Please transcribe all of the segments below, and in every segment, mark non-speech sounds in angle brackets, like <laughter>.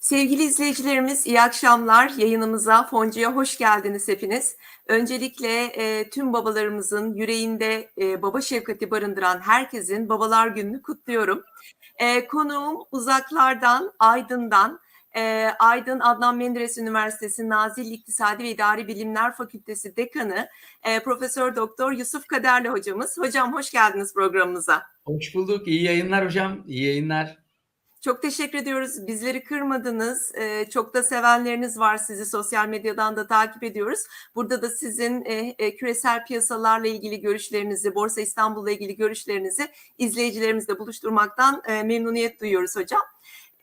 Sevgili izleyicilerimiz iyi akşamlar. Yayınımıza Fonca'ya hoş geldiniz hepiniz. Öncelikle e, tüm babalarımızın yüreğinde e, baba şefkati barındıran herkesin babalar gününü kutluyorum. E, konuğum uzaklardan, Aydın'dan, e, Aydın Adnan Menderes Üniversitesi Nazilli İktisadi ve İdari Bilimler Fakültesi Dekanı e, Profesör Doktor Yusuf Kaderli hocamız. Hocam hoş geldiniz programımıza. Hoş bulduk. İyi yayınlar hocam. İyi yayınlar. Çok teşekkür ediyoruz. Bizleri kırmadınız. Ee, çok da sevenleriniz var. Sizi sosyal medyadan da takip ediyoruz. Burada da sizin e, e, küresel piyasalarla ilgili görüşlerinizi, Borsa İstanbul'la ilgili görüşlerinizi izleyicilerimizle buluşturmaktan e, memnuniyet duyuyoruz hocam.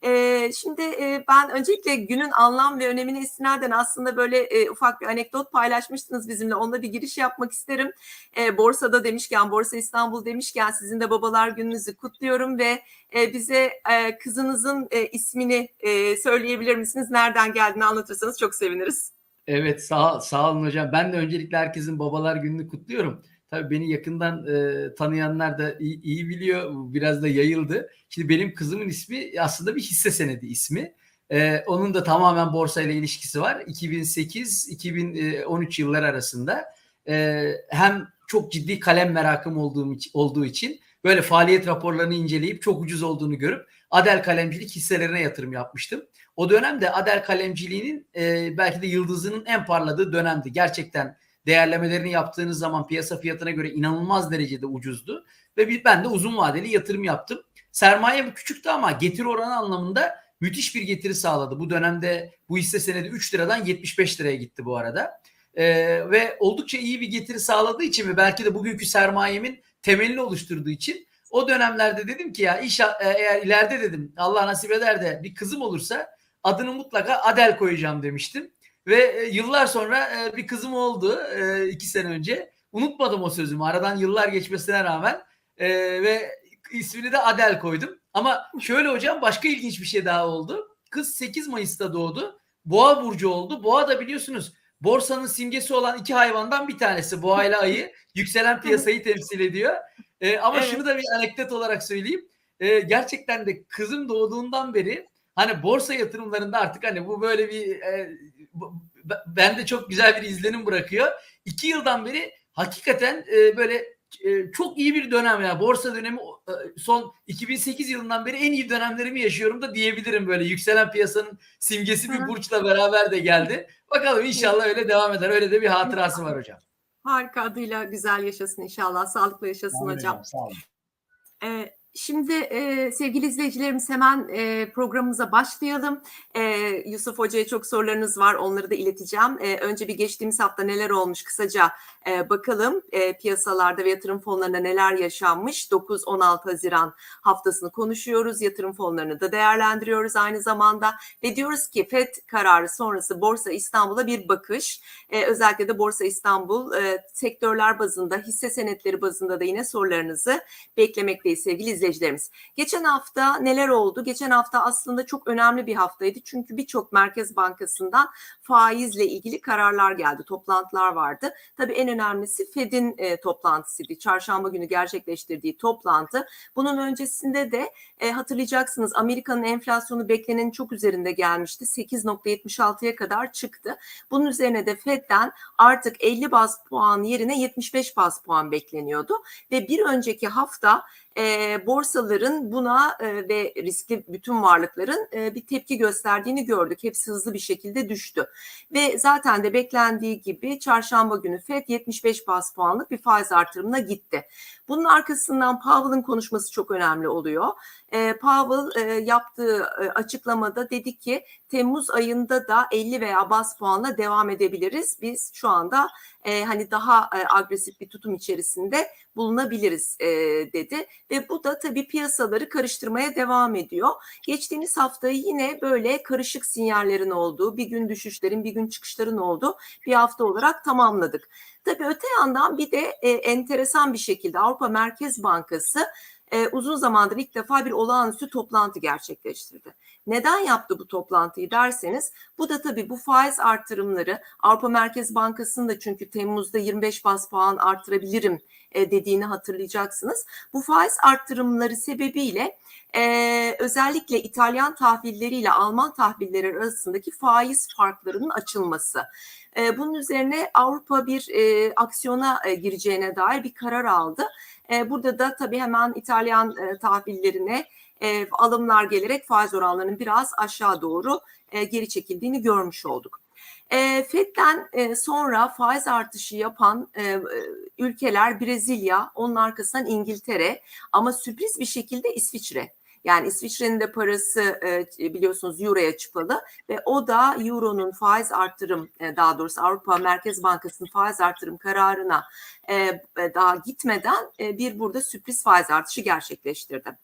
E, şimdi e, ben öncelikle günün anlam ve önemine istinaden aslında böyle e, ufak bir anekdot paylaşmıştınız bizimle. Onunla bir giriş yapmak isterim. E, borsada demişken, Borsa İstanbul demişken sizin de babalar gününüzü kutluyorum ve e, bize e, kızınızın e, ismini e, söyleyebilir misiniz? Nereden geldiğini anlatırsanız çok seviniriz. Evet sağ, sağ olun hocam. Ben de öncelikle herkesin babalar gününü kutluyorum. Tabii beni yakından e, tanıyanlar da iyi, iyi biliyor. Biraz da yayıldı. Şimdi benim kızımın ismi aslında bir hisse senedi ismi. E, onun da tamamen borsa ile ilişkisi var. 2008-2013 yıllar arasında e, hem çok ciddi kalem merakım olduğum olduğu için böyle faaliyet raporlarını inceleyip çok ucuz olduğunu görüp Adel kalemcilik hisselerine yatırım yapmıştım. O dönemde Adel kalemciliğinin e, belki de yıldızının en parladığı dönemdi. Gerçekten değerlemelerini yaptığınız zaman piyasa fiyatına göre inanılmaz derecede ucuzdu. Ve ben de uzun vadeli yatırım yaptım. Sermaye küçüktü ama getiri oranı anlamında müthiş bir getiri sağladı. Bu dönemde bu hisse senedi 3 liradan 75 liraya gitti bu arada. Ee, ve oldukça iyi bir getiri sağladığı için ve belki de bugünkü sermayemin temelini oluşturduğu için o dönemlerde dedim ki ya iş eğer ileride dedim Allah nasip eder de bir kızım olursa adını mutlaka Adel koyacağım demiştim. Ve yıllar sonra bir kızım oldu iki sene önce. Unutmadım o sözümü. Aradan yıllar geçmesine rağmen ve ismini de Adel koydum. Ama şöyle hocam başka ilginç bir şey daha oldu. Kız 8 Mayıs'ta doğdu. Boğa burcu oldu. Boğa da biliyorsunuz borsanın simgesi olan iki hayvandan bir tanesi. Boğa ile ayı yükselen piyasayı temsil ediyor. Ee, ama evet. şunu da bir anekdot olarak söyleyeyim. Ee, gerçekten de kızım doğduğundan beri hani borsa yatırımlarında artık hani bu böyle bir e, bende çok güzel bir izlenim bırakıyor. İki yıldan beri hakikaten e, böyle e, çok iyi bir dönem ya. Borsa dönemi e, son 2008 yılından beri en iyi dönemlerimi yaşıyorum da diyebilirim böyle. Yükselen piyasanın simgesi bir burçla beraber de geldi. Bakalım inşallah öyle devam eder. Öyle de bir hatırası var hocam. Harika adıyla güzel yaşasın inşallah. Sağlıklı yaşasın Amin hocam. hocam. Sağ olun. Ee, Şimdi e, sevgili izleyicilerimiz hemen e, programımıza başlayalım. E, Yusuf Hoca'ya çok sorularınız var onları da ileteceğim. E, önce bir geçtiğimiz hafta neler olmuş kısaca e, bakalım. E, piyasalarda ve yatırım fonlarında neler yaşanmış. 9-16 Haziran haftasını konuşuyoruz. Yatırım fonlarını da değerlendiriyoruz aynı zamanda. Ve diyoruz ki FED kararı sonrası Borsa İstanbul'a bir bakış. E, özellikle de Borsa İstanbul e, sektörler bazında hisse senetleri bazında da yine sorularınızı beklemekteyiz sevgili izleyicilerimiz izleyicilerimiz. Geçen hafta neler oldu? Geçen hafta aslında çok önemli bir haftaydı. Çünkü birçok Merkez Bankası'ndan faizle ilgili kararlar geldi. Toplantılar vardı. Tabii en önemlisi Fed'in e, toplantısıydı. Çarşamba günü gerçekleştirdiği toplantı. Bunun öncesinde de e, hatırlayacaksınız Amerika'nın enflasyonu beklenenin çok üzerinde gelmişti. 8.76'ya kadar çıktı. Bunun üzerine de Fed'den artık 50 baz puan yerine 75 baz puan bekleniyordu. Ve bir önceki hafta e, borsaların buna e, ve riskli bütün varlıkların e, bir tepki gösterdiğini gördük. Hepsi hızlı bir şekilde düştü. Ve zaten de beklendiği gibi çarşamba günü FED 75 bas puanlık bir faiz artırımına gitti. Bunun arkasından Powell'ın konuşması çok önemli oluyor. E, Powell e, yaptığı e, açıklamada dedi ki Temmuz ayında da 50 veya bas puanla devam edebiliriz. Biz şu anda e, hani daha e, agresif bir tutum içerisinde bulunabiliriz e, dedi ve bu da tabii piyasaları karıştırmaya devam ediyor. Geçtiğimiz haftayı yine böyle karışık sinyallerin olduğu, bir gün düşüşlerin, bir gün çıkışların olduğu bir hafta olarak tamamladık. Tabii öte yandan bir de e, enteresan bir şekilde Avrupa Merkez Bankası e, uzun zamandır ilk defa bir olağanüstü toplantı gerçekleştirdi. Neden yaptı bu toplantıyı derseniz bu da tabii bu faiz artırımları Avrupa Merkez Bankası'nın da çünkü Temmuz'da 25 bas puan artırabilirim e, dediğini hatırlayacaksınız. Bu faiz arttırımları sebebiyle e, özellikle İtalyan tahvilleriyle Alman tahvilleri arasındaki faiz farklarının açılması. E, bunun üzerine Avrupa bir e, aksiyona gireceğine dair bir karar aldı. Burada da tabii hemen İtalyan tahvillerine e, alımlar gelerek faiz oranlarının biraz aşağı doğru e, geri çekildiğini görmüş olduk. E, FED'den e, sonra faiz artışı yapan e, e, ülkeler Brezilya, onun arkasından İngiltere ama sürpriz bir şekilde İsviçre. Yani İsviçre'nin de parası e, biliyorsunuz Euro'ya çıpalı ve o da Euro'nun faiz artırım e, daha doğrusu Avrupa Merkez Bankası'nın faiz artırım kararına daha gitmeden bir burada sürpriz faiz artışı gerçekleştirdi.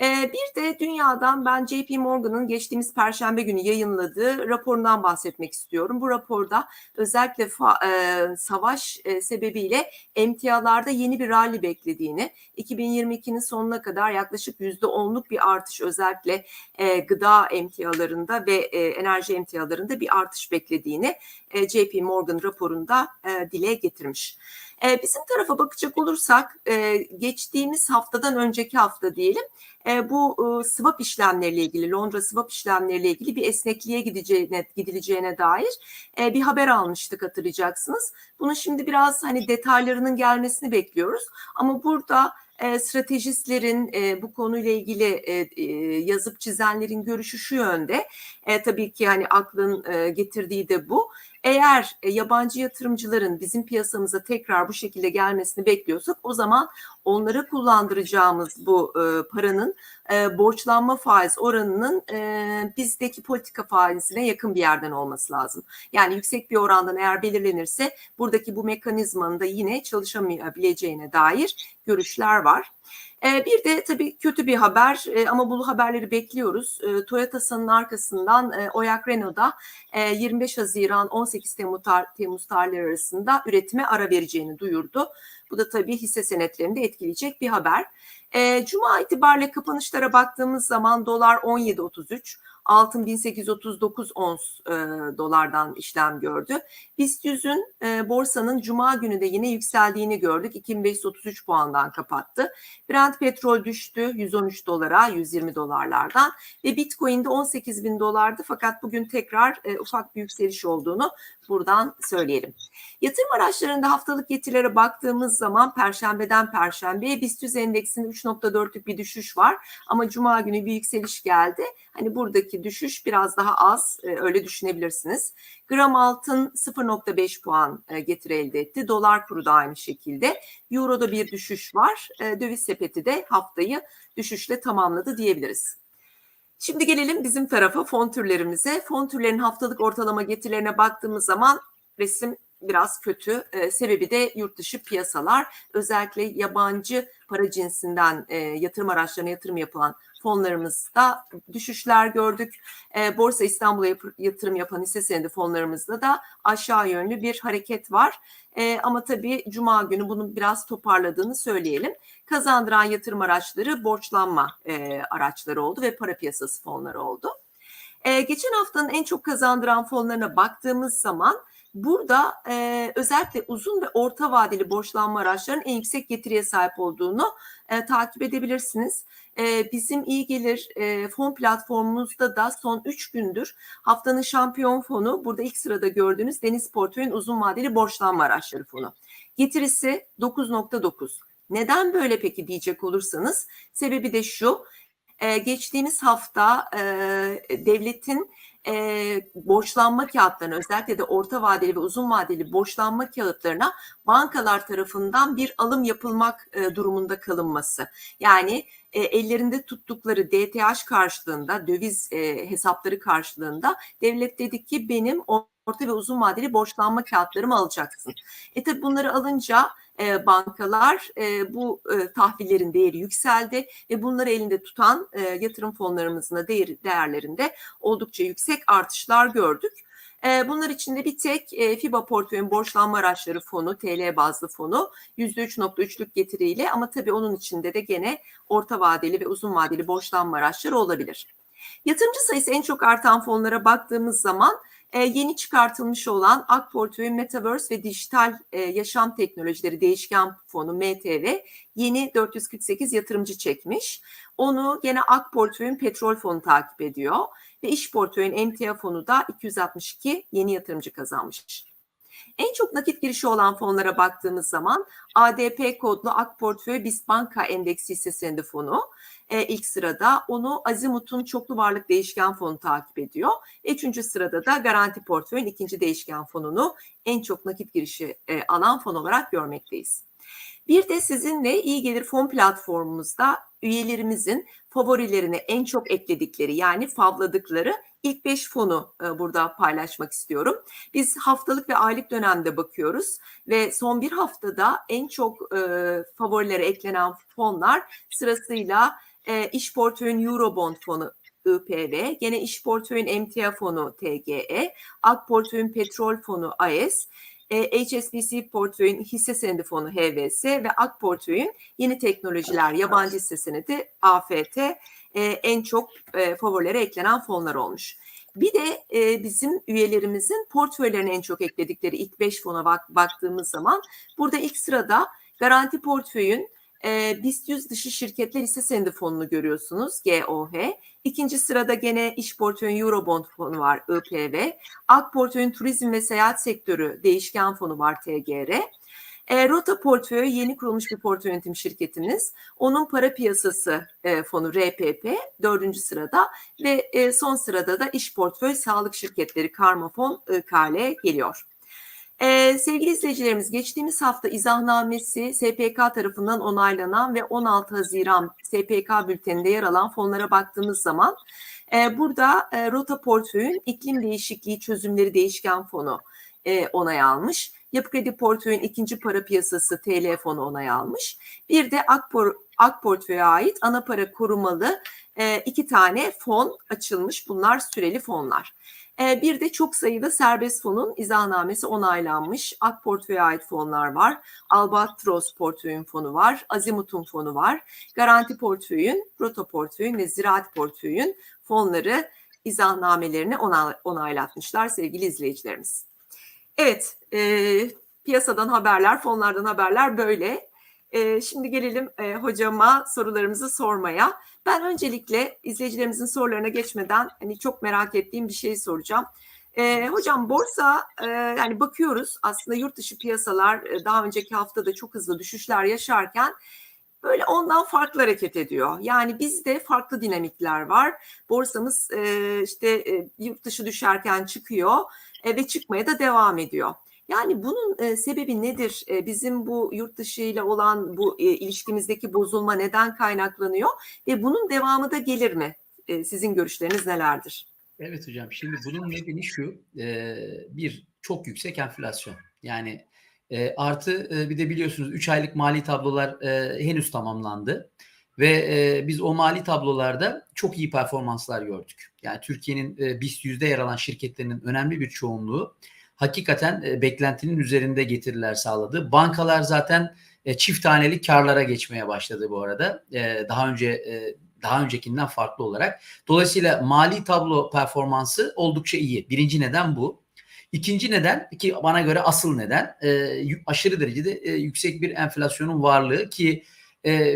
Ee, bir de dünyadan ben JP Morgan'ın geçtiğimiz perşembe günü yayınladığı raporundan bahsetmek istiyorum. Bu raporda özellikle e, savaş e, sebebiyle emtialarda yeni bir rally beklediğini, 2022'nin sonuna kadar yaklaşık %10'luk bir artış özellikle e, gıda emtialarında ve enerji emtialarında bir artış beklediğini JP Morgan raporunda dile getirmiş. E, bizim tarafa bakacak olursak e, geçtiğimiz haftadan önceki hafta diyelim e, bu e, swap işlemleriyle ilgili Londra swap işlemleriyle ilgili bir esnekliğe gideceğine gidileceğine dair e, bir haber almıştık hatırlayacaksınız. Bunun şimdi biraz hani detaylarının gelmesini bekliyoruz ama burada stratejistlerin bu konuyla ilgili yazıp çizenlerin görüşü şu yönde. Tabii ki hani aklın getirdiği de bu. Eğer e, yabancı yatırımcıların bizim piyasamıza tekrar bu şekilde gelmesini bekliyorsak o zaman onlara kullandıracağımız bu e, paranın e, borçlanma faiz oranının bizdeki politika faizine yakın bir yerden olması lazım. Yani yüksek bir orandan eğer belirlenirse buradaki bu mekanizmanın da yine çalışamayabileceğine dair görüşler var. E, bir de tabii kötü bir haber e, ama bu haberleri bekliyoruz. E, Toyota'nın arkasından e, Oyak Renault'da e, 25 Haziran 18 Temmuz, Temmuz tarihleri arasında üretime ara vereceğini duyurdu. Bu da tabii hisse senetlerini de etkileyecek bir haber. E, Cuma itibariyle kapanışlara baktığımız zaman dolar 17.33, altın 1839 ons e, dolardan işlem gördü. BIST 100'ün e, borsanın Cuma günü de yine yükseldiğini gördük. 2533 puandan kapattı. Brent petrol düştü 113 dolara 120 dolarlardan ve Bitcoin'de 18 bin dolardı fakat bugün tekrar e, ufak bir yükseliş olduğunu buradan söyleyelim. Yatırım araçlarında haftalık getirilere baktığımız zaman perşembeden perşembeye BIST 100 endeksinde 3.4'lük bir düşüş var ama cuma günü bir yükseliş geldi. Hani buradaki düşüş biraz daha az e, öyle düşünebilirsiniz. Gram altın 0.5 puan e, getiri elde etti. Dolar kuru da aynı şekilde. Euro'da bir düşüş var. E, döviz sepeti de haftayı düşüşle tamamladı diyebiliriz. Şimdi gelelim bizim tarafa fon türlerimize. Fon türlerin haftalık ortalama getirilerine baktığımız zaman resim biraz kötü. E, sebebi de yurt dışı piyasalar. Özellikle yabancı para cinsinden e, yatırım araçlarına yatırım yapılan fonlarımızda düşüşler gördük. E, Borsa İstanbul'a yap- yatırım yapan hisse senedi fonlarımızda da aşağı yönlü bir hareket var. E, ama tabii Cuma günü bunun biraz toparladığını söyleyelim. Kazandıran yatırım araçları borçlanma e, araçları oldu ve para piyasası fonları oldu. E, geçen haftanın en çok kazandıran fonlarına baktığımız zaman burada e, özellikle uzun ve orta vadeli borçlanma araçlarının en yüksek getiriye sahip olduğunu e, takip edebilirsiniz. E, bizim iyi gelir e, fon platformumuzda da son 3 gündür haftanın şampiyon fonu burada ilk sırada gördüğünüz Deniz Portföy'ün uzun vadeli borçlanma araçları fonu. Getirisi 9.9. Neden böyle peki diyecek olursanız sebebi de şu. e, geçtiğimiz hafta e, devletin e, borçlanma kağıtlarına özellikle de orta vadeli ve uzun vadeli borçlanma kağıtlarına bankalar tarafından bir alım yapılmak e, durumunda kalınması. Yani e, ellerinde tuttukları DTH karşılığında döviz e, hesapları karşılığında devlet dedi ki benim orta ve uzun vadeli borçlanma kağıtlarımı alacaksın. E tabi bunları alınca e, bankalar e, bu e, tahvillerin değeri yükseldi ve bunları elinde tutan e, yatırım fonlarımızın da değer, değerlerinde oldukça yüksek artışlar gördük. E, bunlar içinde bir tek e, FIBA portföyün borçlanma araçları fonu, TL bazlı fonu %3.3'lük getiriyle ama tabii onun içinde de gene orta vadeli ve uzun vadeli borçlanma araçları olabilir. Yatırımcı sayısı en çok artan fonlara baktığımız zaman e, yeni çıkartılmış olan AK Portföy'ün Metaverse ve Dijital e, Yaşam Teknolojileri Değişken Fonu MTV yeni 448 yatırımcı çekmiş. Onu gene AK Portföy'ün Petrol Fonu takip ediyor ve İş Portföy'ün emtia fonu da 262 yeni yatırımcı kazanmış. En çok nakit girişi olan fonlara baktığımız zaman ADP kodlu AK Portföy BIST Banka Endeksi hisse fonu e, ilk sırada. Onu Azimut'un çoklu varlık değişken fonu takip ediyor. Üçüncü sırada da Garanti Portföy'ün ikinci değişken fonunu en çok nakit girişi e, alan fon olarak görmekteyiz. Bir de sizinle iyi gelir fon platformumuzda üyelerimizin favorilerini en çok ekledikleri yani favladıkları ilk 5 fonu e, burada paylaşmak istiyorum. Biz haftalık ve aylık dönemde bakıyoruz ve son bir haftada en çok e, favorilere eklenen fonlar sırasıyla e, iş portföyün Eurobond fonu IPV, gene iş portföyün emtia fonu TGE, AK portföyün petrol fonu AES, e, HSBC portföyün hisse senedi fonu HVS ve AK portföyün yeni teknolojiler yabancı hisse senedi AFT e, en çok e, favorilere eklenen fonlar olmuş. Bir de e, bizim üyelerimizin portföylerine en çok ekledikleri ilk 5 fona bak, baktığımız zaman burada ilk sırada garanti portföyün e, BIST 100 dışı şirketler hisse senedi fonunu görüyorsunuz GOH. İkinci sırada gene iş portföyün Eurobond fonu var IPV. AK portföyün turizm ve seyahat sektörü değişken fonu var TGR. E, Rota portföyü yeni kurulmuş bir portföy yönetim şirketiniz. Onun para piyasası e, fonu RPP dördüncü sırada ve e, son sırada da iş portföy sağlık şirketleri Karma Fon IKL geliyor. Ee, sevgili izleyicilerimiz geçtiğimiz hafta izahnamesi SPK tarafından onaylanan ve 16 Haziran SPK bülteninde yer alan fonlara baktığımız zaman e, burada e, Rota Portföy'ün iklim değişikliği çözümleri değişken fonu e, onay almış. Yapı Kredi Portföy'ün ikinci para piyasası TL fonu onay almış. Bir de Akpor, Ak Portföy'e ait ana para korumalı e, iki tane fon açılmış. Bunlar süreli fonlar. E, bir de çok sayıda serbest fonun izahnamesi onaylanmış. Ak Portföy'e ait fonlar var. Albatros Portföy'ün fonu var. Azimut'un fonu var. Garanti Portföy'ün, Rota Portföy'ün ve Ziraat Portföy'ün fonları izahnamelerini onaylatmışlar sevgili izleyicilerimiz. Evet, e, piyasadan haberler, fonlardan haberler böyle. E, şimdi gelelim e, hocama sorularımızı sormaya. Ben öncelikle izleyicilerimizin sorularına geçmeden hani çok merak ettiğim bir şey soracağım. E, hocam borsa e, yani bakıyoruz aslında yurt dışı piyasalar e, daha önceki haftada çok hızlı düşüşler yaşarken böyle ondan farklı hareket ediyor. Yani bizde farklı dinamikler var. Borsamız e, işte e, yurt dışı düşerken çıkıyor e, ve çıkmaya da devam ediyor. Yani bunun e, sebebi nedir? E, bizim bu yurt dışı ile olan bu e, ilişkimizdeki bozulma neden kaynaklanıyor ve bunun devamı da gelir mi? E, sizin görüşleriniz nelerdir? Evet hocam. Şimdi bunun nedeni şu. E, bir çok yüksek enflasyon. Yani e, artı e, bir de biliyorsunuz 3 aylık mali tablolar e, henüz tamamlandı. Ve e, biz o mali tablolarda çok iyi performanslar gördük. Yani Türkiye'nin e, BIST yüzde yer alan şirketlerinin önemli bir çoğunluğu hakikaten e, beklentinin üzerinde getiriler sağladı. Bankalar zaten e, çift taneli karlara geçmeye başladı bu arada. E, daha önce daha öncekinden farklı olarak. Dolayısıyla mali tablo performansı oldukça iyi. Birinci neden bu. İkinci neden ki bana göre asıl neden aşırı derecede yüksek bir enflasyonun varlığı ki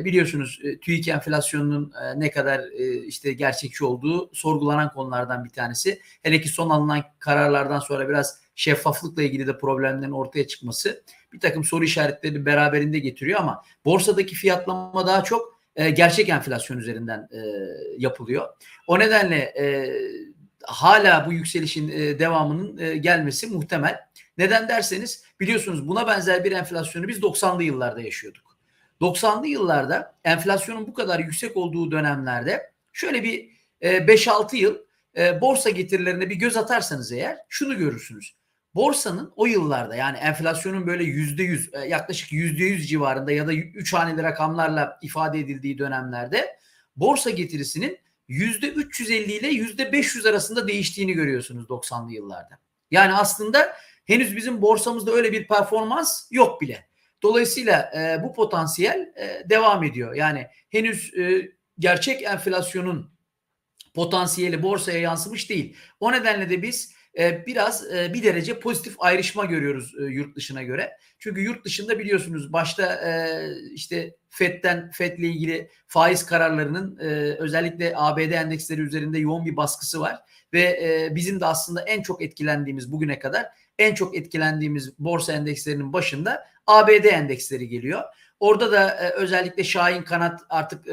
biliyorsunuz e, TÜİK enflasyonunun ne kadar işte gerçekçi olduğu sorgulanan konulardan bir tanesi. Hele ki son alınan kararlardan sonra biraz şeffaflıkla ilgili de problemlerin ortaya çıkması bir takım soru işaretleri beraberinde getiriyor ama borsadaki fiyatlama daha çok e, gerçek enflasyon üzerinden e, yapılıyor. O nedenle e, hala bu yükselişin e, devamının e, gelmesi muhtemel. Neden derseniz biliyorsunuz buna benzer bir enflasyonu biz 90'lı yıllarda yaşıyorduk. 90'lı yıllarda enflasyonun bu kadar yüksek olduğu dönemlerde şöyle bir e, 5-6 yıl e, borsa getirilerine bir göz atarsanız eğer şunu görürsünüz. Borsanın o yıllarda yani enflasyonun böyle yüzde yüz yaklaşık yüzde yüz civarında ya da üç haneli rakamlarla ifade edildiği dönemlerde borsa getirisinin yüzde 350 ile yüzde 500 arasında değiştiğini görüyorsunuz 90'lı yıllarda. Yani aslında henüz bizim borsamızda öyle bir performans yok bile. Dolayısıyla e, bu potansiyel e, devam ediyor. Yani henüz e, gerçek enflasyonun potansiyeli borsaya yansımış değil. O nedenle de biz e, biraz e, bir derece pozitif ayrışma görüyoruz e, yurt dışına göre. Çünkü yurt dışında biliyorsunuz başta e, işte FED'den FED'le ilgili faiz kararlarının özellikle ABD endeksleri üzerinde yoğun bir baskısı var ve bizim de aslında en çok etkilendiğimiz bugüne kadar en çok etkilendiğimiz borsa endekslerinin başında ABD endeksleri geliyor. Orada da özellikle Şahin Kanat artık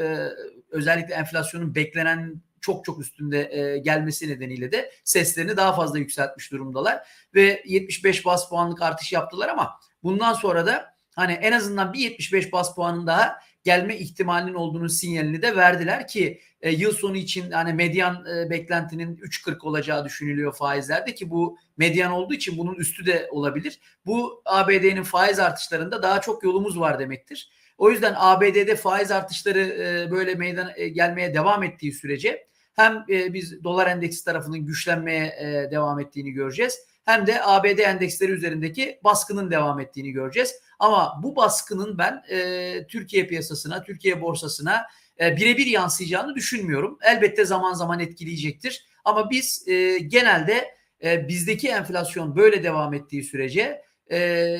özellikle enflasyonun beklenen çok çok üstünde e, gelmesi nedeniyle de seslerini daha fazla yükseltmiş durumdalar ve 75 bas puanlık artış yaptılar ama bundan sonra da hani en azından bir 75 bas puanın daha gelme ihtimalinin olduğunu sinyalini de verdiler ki e, yıl sonu için hani medyan e, beklentinin 3.40 olacağı düşünülüyor faizlerde ki bu medyan olduğu için bunun üstü de olabilir. Bu ABD'nin faiz artışlarında daha çok yolumuz var demektir. O yüzden ABD'de faiz artışları e, böyle meydana e, gelmeye devam ettiği sürece hem e, biz dolar endeksi tarafının güçlenmeye e, devam ettiğini göreceğiz hem de ABD endeksleri üzerindeki baskının devam ettiğini göreceğiz. Ama bu baskının ben e, Türkiye piyasasına, Türkiye borsasına e, birebir yansıyacağını düşünmüyorum. Elbette zaman zaman etkileyecektir. Ama biz e, genelde e, bizdeki enflasyon böyle devam ettiği sürece e,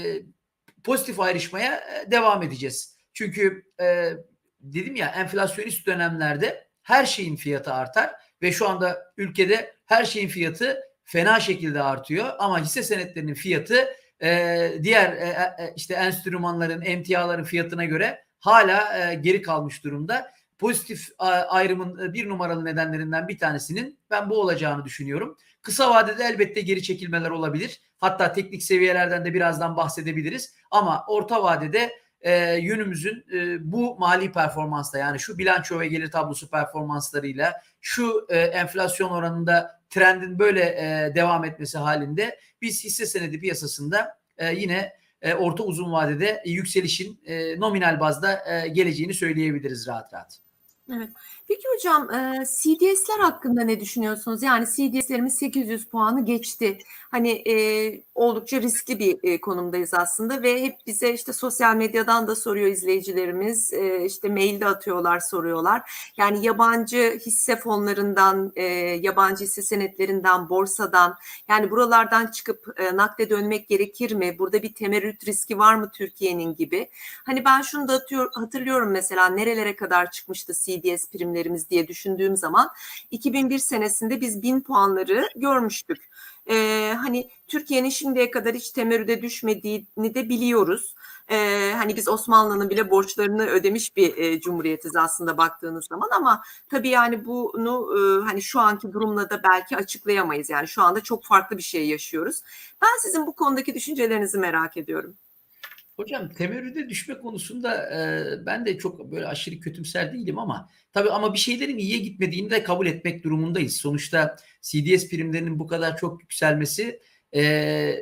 pozitif ayrışmaya e, devam edeceğiz. Çünkü e, dedim ya enflasyonist dönemlerde her şeyin fiyatı artar ve şu anda ülkede her şeyin fiyatı fena şekilde artıyor ama hisse senetlerinin fiyatı e, diğer e, e, işte enstrümanların, emtiaların fiyatına göre hala e, geri kalmış durumda. Pozitif ayrımın bir numaralı nedenlerinden bir tanesinin ben bu olacağını düşünüyorum. Kısa vadede elbette geri çekilmeler olabilir. Hatta teknik seviyelerden de birazdan bahsedebiliriz. Ama orta vadede e, yönümüzün e, bu mali performansla yani şu bilanço ve gelir tablosu performanslarıyla şu e, enflasyon oranında trendin böyle e, devam etmesi halinde biz hisse senedi piyasasında e, yine e, orta uzun vadede yükselişin e, nominal bazda e, geleceğini söyleyebiliriz rahat rahat. Evet. Peki hocam CDS'ler hakkında ne düşünüyorsunuz? Yani CDS'lerimiz 800 puanı geçti. Hani e, oldukça riskli bir e, konumdayız aslında ve hep bize işte sosyal medyadan da soruyor izleyicilerimiz. E, işte mailde atıyorlar soruyorlar. Yani yabancı hisse fonlarından, e, yabancı hisse senetlerinden, borsadan yani buralardan çıkıp e, nakde dönmek gerekir mi? Burada bir temerrüt riski var mı Türkiye'nin gibi? Hani ben şunu da atıyor, hatırlıyorum mesela nerelere kadar çıkmıştı CDS prim primlerimiz diye düşündüğüm zaman 2001 senesinde biz 1000 puanları görmüştük. Ee, hani Türkiye'nin şimdiye kadar hiç temerrüde düşmediğini de biliyoruz. Ee, hani biz Osmanlı'nın bile borçlarını ödemiş bir e, cumhuriyetiz aslında baktığınız zaman ama tabii yani bunu e, hani şu anki durumla da belki açıklayamayız. Yani şu anda çok farklı bir şey yaşıyoruz. Ben sizin bu konudaki düşüncelerinizi merak ediyorum. Hocam temerrüde düşme konusunda e, ben de çok böyle aşırı kötümser değilim ama tabii ama bir şeylerin iyiye gitmediğini de kabul etmek durumundayız. Sonuçta CDS primlerinin bu kadar çok yükselmesi e,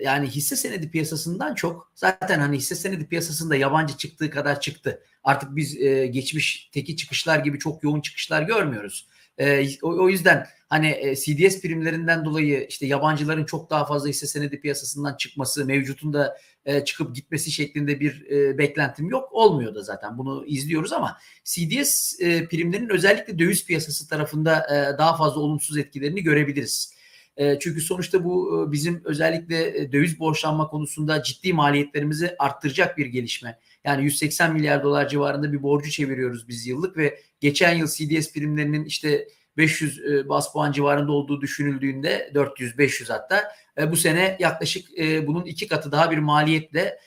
yani hisse senedi piyasasından çok zaten hani hisse senedi piyasasında yabancı çıktığı kadar çıktı. Artık biz e, geçmiş teki çıkışlar gibi çok yoğun çıkışlar görmüyoruz. E, o, o yüzden hani e, CDS primlerinden dolayı işte yabancıların çok daha fazla hisse senedi piyasasından çıkması, mevcutunda e, çıkıp gitmesi şeklinde bir e, beklentim yok. Olmuyor da zaten bunu izliyoruz ama CDS e, primlerinin özellikle döviz piyasası tarafında e, daha fazla olumsuz etkilerini görebiliriz. E, çünkü sonuçta bu e, bizim özellikle e, döviz borçlanma konusunda ciddi maliyetlerimizi arttıracak bir gelişme. Yani 180 milyar dolar civarında bir borcu çeviriyoruz biz yıllık ve geçen yıl CDS primlerinin işte 500 e, bas puan civarında olduğu düşünüldüğünde 400-500 hatta e, bu sene yaklaşık e, bunun iki katı daha bir maliyetle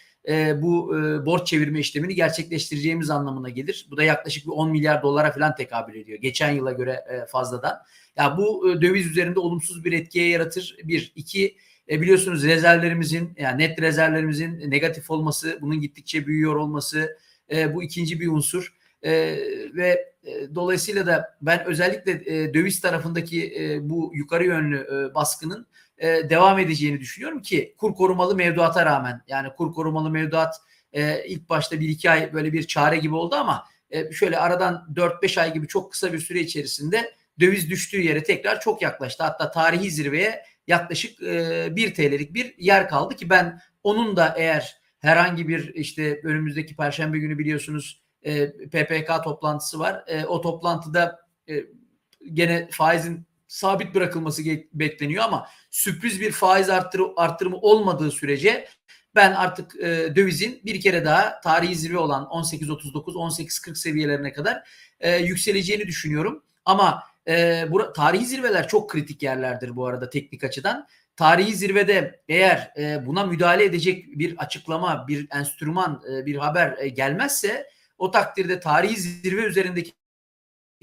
bu borç çevirme işlemini gerçekleştireceğimiz anlamına gelir. Bu da yaklaşık bir 10 milyar dolara falan tekabül ediyor. Geçen yıla göre fazladan. Ya bu döviz üzerinde olumsuz bir etkiye yaratır. Bir, iki biliyorsunuz rezervlerimizin yani net rezervlerimizin negatif olması, bunun gittikçe büyüyor olması bu ikinci bir unsur. Ve e, dolayısıyla da ben özellikle e, döviz tarafındaki e, bu yukarı yönlü e, baskının e, devam edeceğini düşünüyorum ki kur korumalı mevduata rağmen yani kur korumalı mevduat e, ilk başta bir iki ay böyle bir çare gibi oldu ama e, şöyle aradan 4-5 ay gibi çok kısa bir süre içerisinde döviz düştüğü yere tekrar çok yaklaştı. Hatta tarihi zirveye yaklaşık e, 1 TL'lik bir yer kaldı ki ben onun da eğer herhangi bir işte önümüzdeki perşembe günü biliyorsunuz e, PPK toplantısı var. E, o toplantıda e, gene faizin sabit bırakılması bekleniyor ama sürpriz bir faiz arttırı, arttırımı olmadığı sürece ben artık e, dövizin bir kere daha tarihi zirve olan 18.39 18.40 seviyelerine kadar e, yükseleceğini düşünüyorum. Ama e, bura, tarihi zirveler çok kritik yerlerdir bu arada teknik açıdan. Tarihi zirvede eğer e, buna müdahale edecek bir açıklama, bir enstrüman, e, bir haber e, gelmezse o takdirde tarihi zirve üzerindeki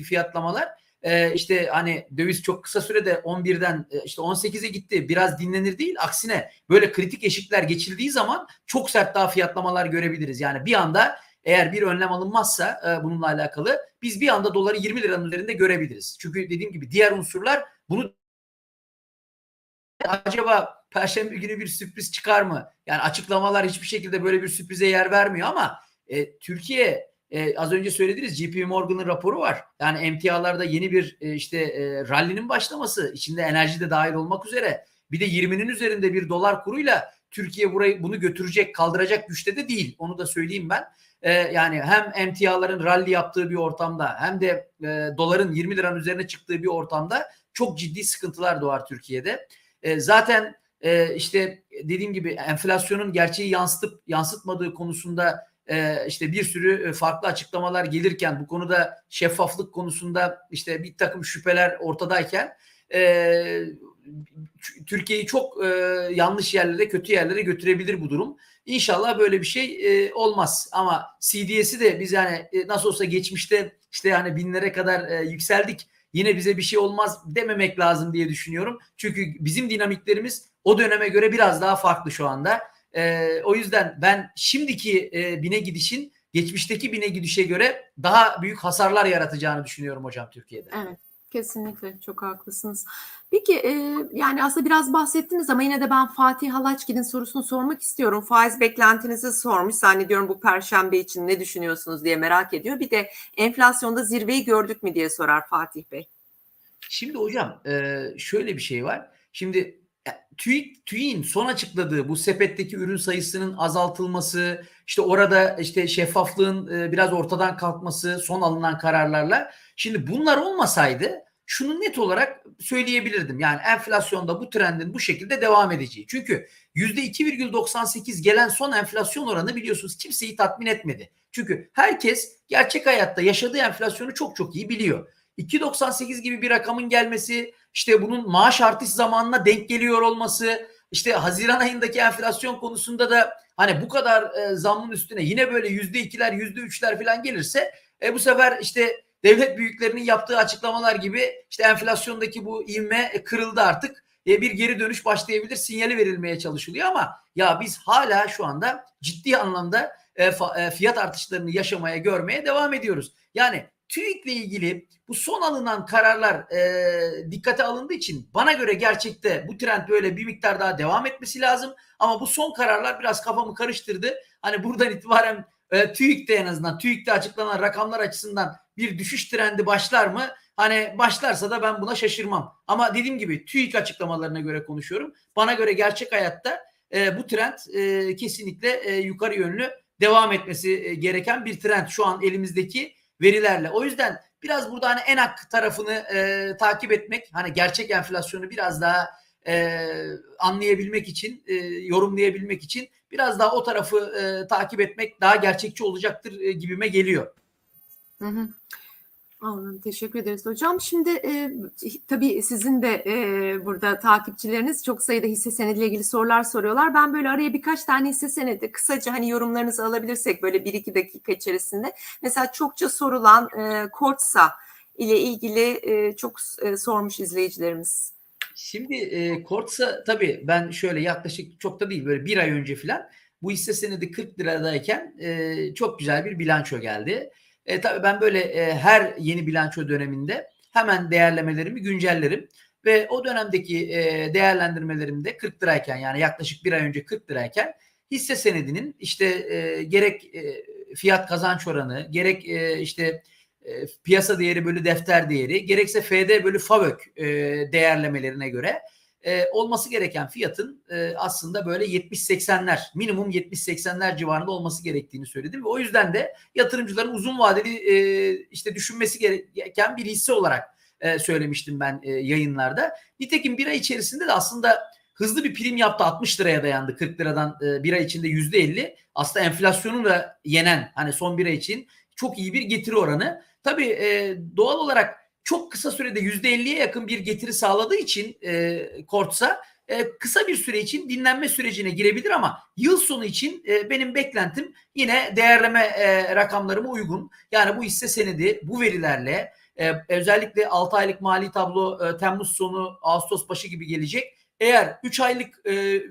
fiyatlamalar e, işte hani döviz çok kısa sürede 11'den e, işte 18'e gitti biraz dinlenir değil aksine böyle kritik eşikler geçildiği zaman çok sert daha fiyatlamalar görebiliriz. Yani bir anda eğer bir önlem alınmazsa e, bununla alakalı biz bir anda doları 20 liranın üzerinde görebiliriz. Çünkü dediğim gibi diğer unsurlar bunu acaba perşembe günü bir sürpriz çıkar mı? Yani açıklamalar hiçbir şekilde böyle bir sürprize yer vermiyor ama e, Türkiye e, az önce söylediniz JP Morgan'ın raporu var. Yani emtialarda yeni bir e, işte e, rallinin başlaması, içinde enerji de dahil olmak üzere bir de 20'nin üzerinde bir dolar kuruyla Türkiye burayı bunu götürecek, kaldıracak güçte de değil. Onu da söyleyeyim ben. E, yani hem emtiaların rally yaptığı bir ortamda hem de e, doların 20 liranın üzerine çıktığı bir ortamda çok ciddi sıkıntılar doğar Türkiye'de. E, zaten e, işte dediğim gibi enflasyonun gerçeği yansıtıp yansıtmadığı konusunda e, işte bir sürü farklı açıklamalar gelirken bu konuda şeffaflık konusunda işte bir takım şüpheler ortadayken e, Türkiye'yi çok e, yanlış yerlere kötü yerlere götürebilir bu durum. İnşallah böyle bir şey e, olmaz ama CDS'i de biz yani e, nasıl olsa geçmişte işte yani binlere kadar e, yükseldik yine bize bir şey olmaz dememek lazım diye düşünüyorum. Çünkü bizim dinamiklerimiz o döneme göre biraz daha farklı şu anda. E, o yüzden ben şimdiki e, bine gidişin geçmişteki bine gidişe göre daha büyük hasarlar yaratacağını düşünüyorum hocam Türkiye'de. Evet. Kesinlikle çok haklısınız. Peki e, yani aslında biraz bahsettiniz ama yine de ben Fatih Halaçgil'in sorusunu sormak istiyorum. Faiz beklentinizi sormuş. Zannediyorum bu perşembe için ne düşünüyorsunuz diye merak ediyor. Bir de enflasyonda zirveyi gördük mü diye sorar Fatih Bey. Şimdi hocam e, şöyle bir şey var. Şimdi TÜİK, TÜİK'in son açıkladığı bu sepetteki ürün sayısının azaltılması, işte orada işte şeffaflığın e, biraz ortadan kalkması son alınan kararlarla. Şimdi bunlar olmasaydı şunu net olarak söyleyebilirdim. Yani enflasyonda bu trendin bu şekilde devam edeceği. Çünkü %2,98 gelen son enflasyon oranı biliyorsunuz kimseyi tatmin etmedi. Çünkü herkes gerçek hayatta yaşadığı enflasyonu çok çok iyi biliyor. 2.98 gibi bir rakamın gelmesi, işte bunun maaş artış zamanına denk geliyor olması, işte Haziran ayındaki enflasyon konusunda da hani bu kadar e, zamın üstüne yine böyle yüzde ikiler, yüzde üçler falan gelirse e, bu sefer işte devlet büyüklerinin yaptığı açıklamalar gibi işte enflasyondaki bu ivme kırıldı artık. E, bir geri dönüş başlayabilir sinyali verilmeye çalışılıyor ama ya biz hala şu anda ciddi anlamda e, e, fiyat artışlarını yaşamaya görmeye devam ediyoruz. Yani TÜİK'le ilgili bu son alınan kararlar e, dikkate alındığı için bana göre gerçekte bu trend böyle bir miktar daha devam etmesi lazım. Ama bu son kararlar biraz kafamı karıştırdı. Hani buradan <laughs> itibaren e, TÜİK'te en azından TÜİK'te açıklanan rakamlar açısından bir düşüş trendi başlar mı? Hani başlarsa da ben buna şaşırmam. Ama dediğim gibi TÜİK açıklamalarına göre konuşuyorum. Bana göre gerçek hayatta e, bu trend e, kesinlikle e, yukarı yönlü devam etmesi e, gereken bir trend şu an elimizdeki verilerle. O yüzden biraz burada hani enak tarafını e, takip etmek, hani gerçek enflasyonu biraz daha e, anlayabilmek için, e, yorumlayabilmek için biraz daha o tarafı e, takip etmek daha gerçekçi olacaktır e, gibime geliyor. Hı hı. Anladım. Teşekkür ederiz hocam. Şimdi e, tabii sizin de e, burada takipçileriniz çok sayıda hisse senediyle ilgili sorular soruyorlar. Ben böyle araya birkaç tane hisse senedi kısaca hani yorumlarınızı alabilirsek böyle bir iki dakika içerisinde. Mesela çokça sorulan e, Kortsa ile ilgili e, çok e, sormuş izleyicilerimiz. Şimdi e, Kortsa tabii ben şöyle yaklaşık çok da değil böyle bir ay önce falan bu hisse senedi 40 liradayken e, çok güzel bir bilanço geldi. E, tabii ben böyle e, her yeni bilanço döneminde hemen değerlemelerimi güncellerim. Ve o dönemdeki e, değerlendirmelerimde 40 lirayken yani yaklaşık bir ay önce 40 lirayken hisse senedinin işte e, gerek e, fiyat kazanç oranı gerek e, işte e, piyasa değeri bölü defter değeri gerekse FD bölü FAVÖK e, değerlemelerine göre e, olması gereken fiyatın e, aslında böyle 70-80'ler minimum 70-80'ler civarında olması gerektiğini söyledim ve o yüzden de yatırımcıların uzun vadeli e, işte düşünmesi gereken bir hisse olarak e, söylemiştim ben e, yayınlarda. Nitekim bir ay içerisinde de aslında hızlı bir prim yaptı 60 liraya dayandı 40 liradan e, bir ay içinde %50 aslında enflasyonu da yenen hani son bir ay için çok iyi bir getiri oranı. Tabii e, doğal olarak çok kısa sürede %50'ye yakın bir getiri sağladığı için e, Kortsa e, kısa bir süre için dinlenme sürecine girebilir ama yıl sonu için e, benim beklentim yine değerleme e, rakamlarıma uygun. Yani bu hisse senedi bu verilerle e, özellikle 6 aylık mali tablo e, Temmuz sonu Ağustos başı gibi gelecek. Eğer 3 aylık e,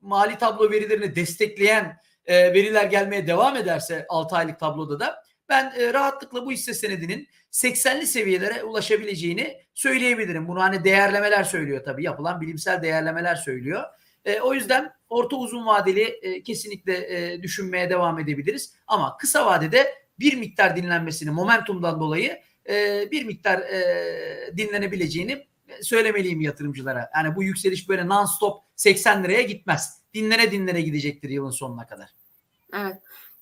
mali tablo verilerini destekleyen e, veriler gelmeye devam ederse 6 aylık tabloda da ben e, rahatlıkla bu hisse senedinin 80'li seviyelere ulaşabileceğini söyleyebilirim. Bunu hani değerlemeler söylüyor tabii. Yapılan bilimsel değerlemeler söylüyor. E, o yüzden orta uzun vadeli e, kesinlikle düşünmeye devam edebiliriz. Ama kısa vadede bir miktar dinlenmesini momentumdan dolayı bir miktar dinlenebileceğini söylemeliyim yatırımcılara. Yani bu yükseliş böyle non-stop 80 liraya gitmez. Dinlene dinlene gidecektir yılın sonuna kadar. Evet.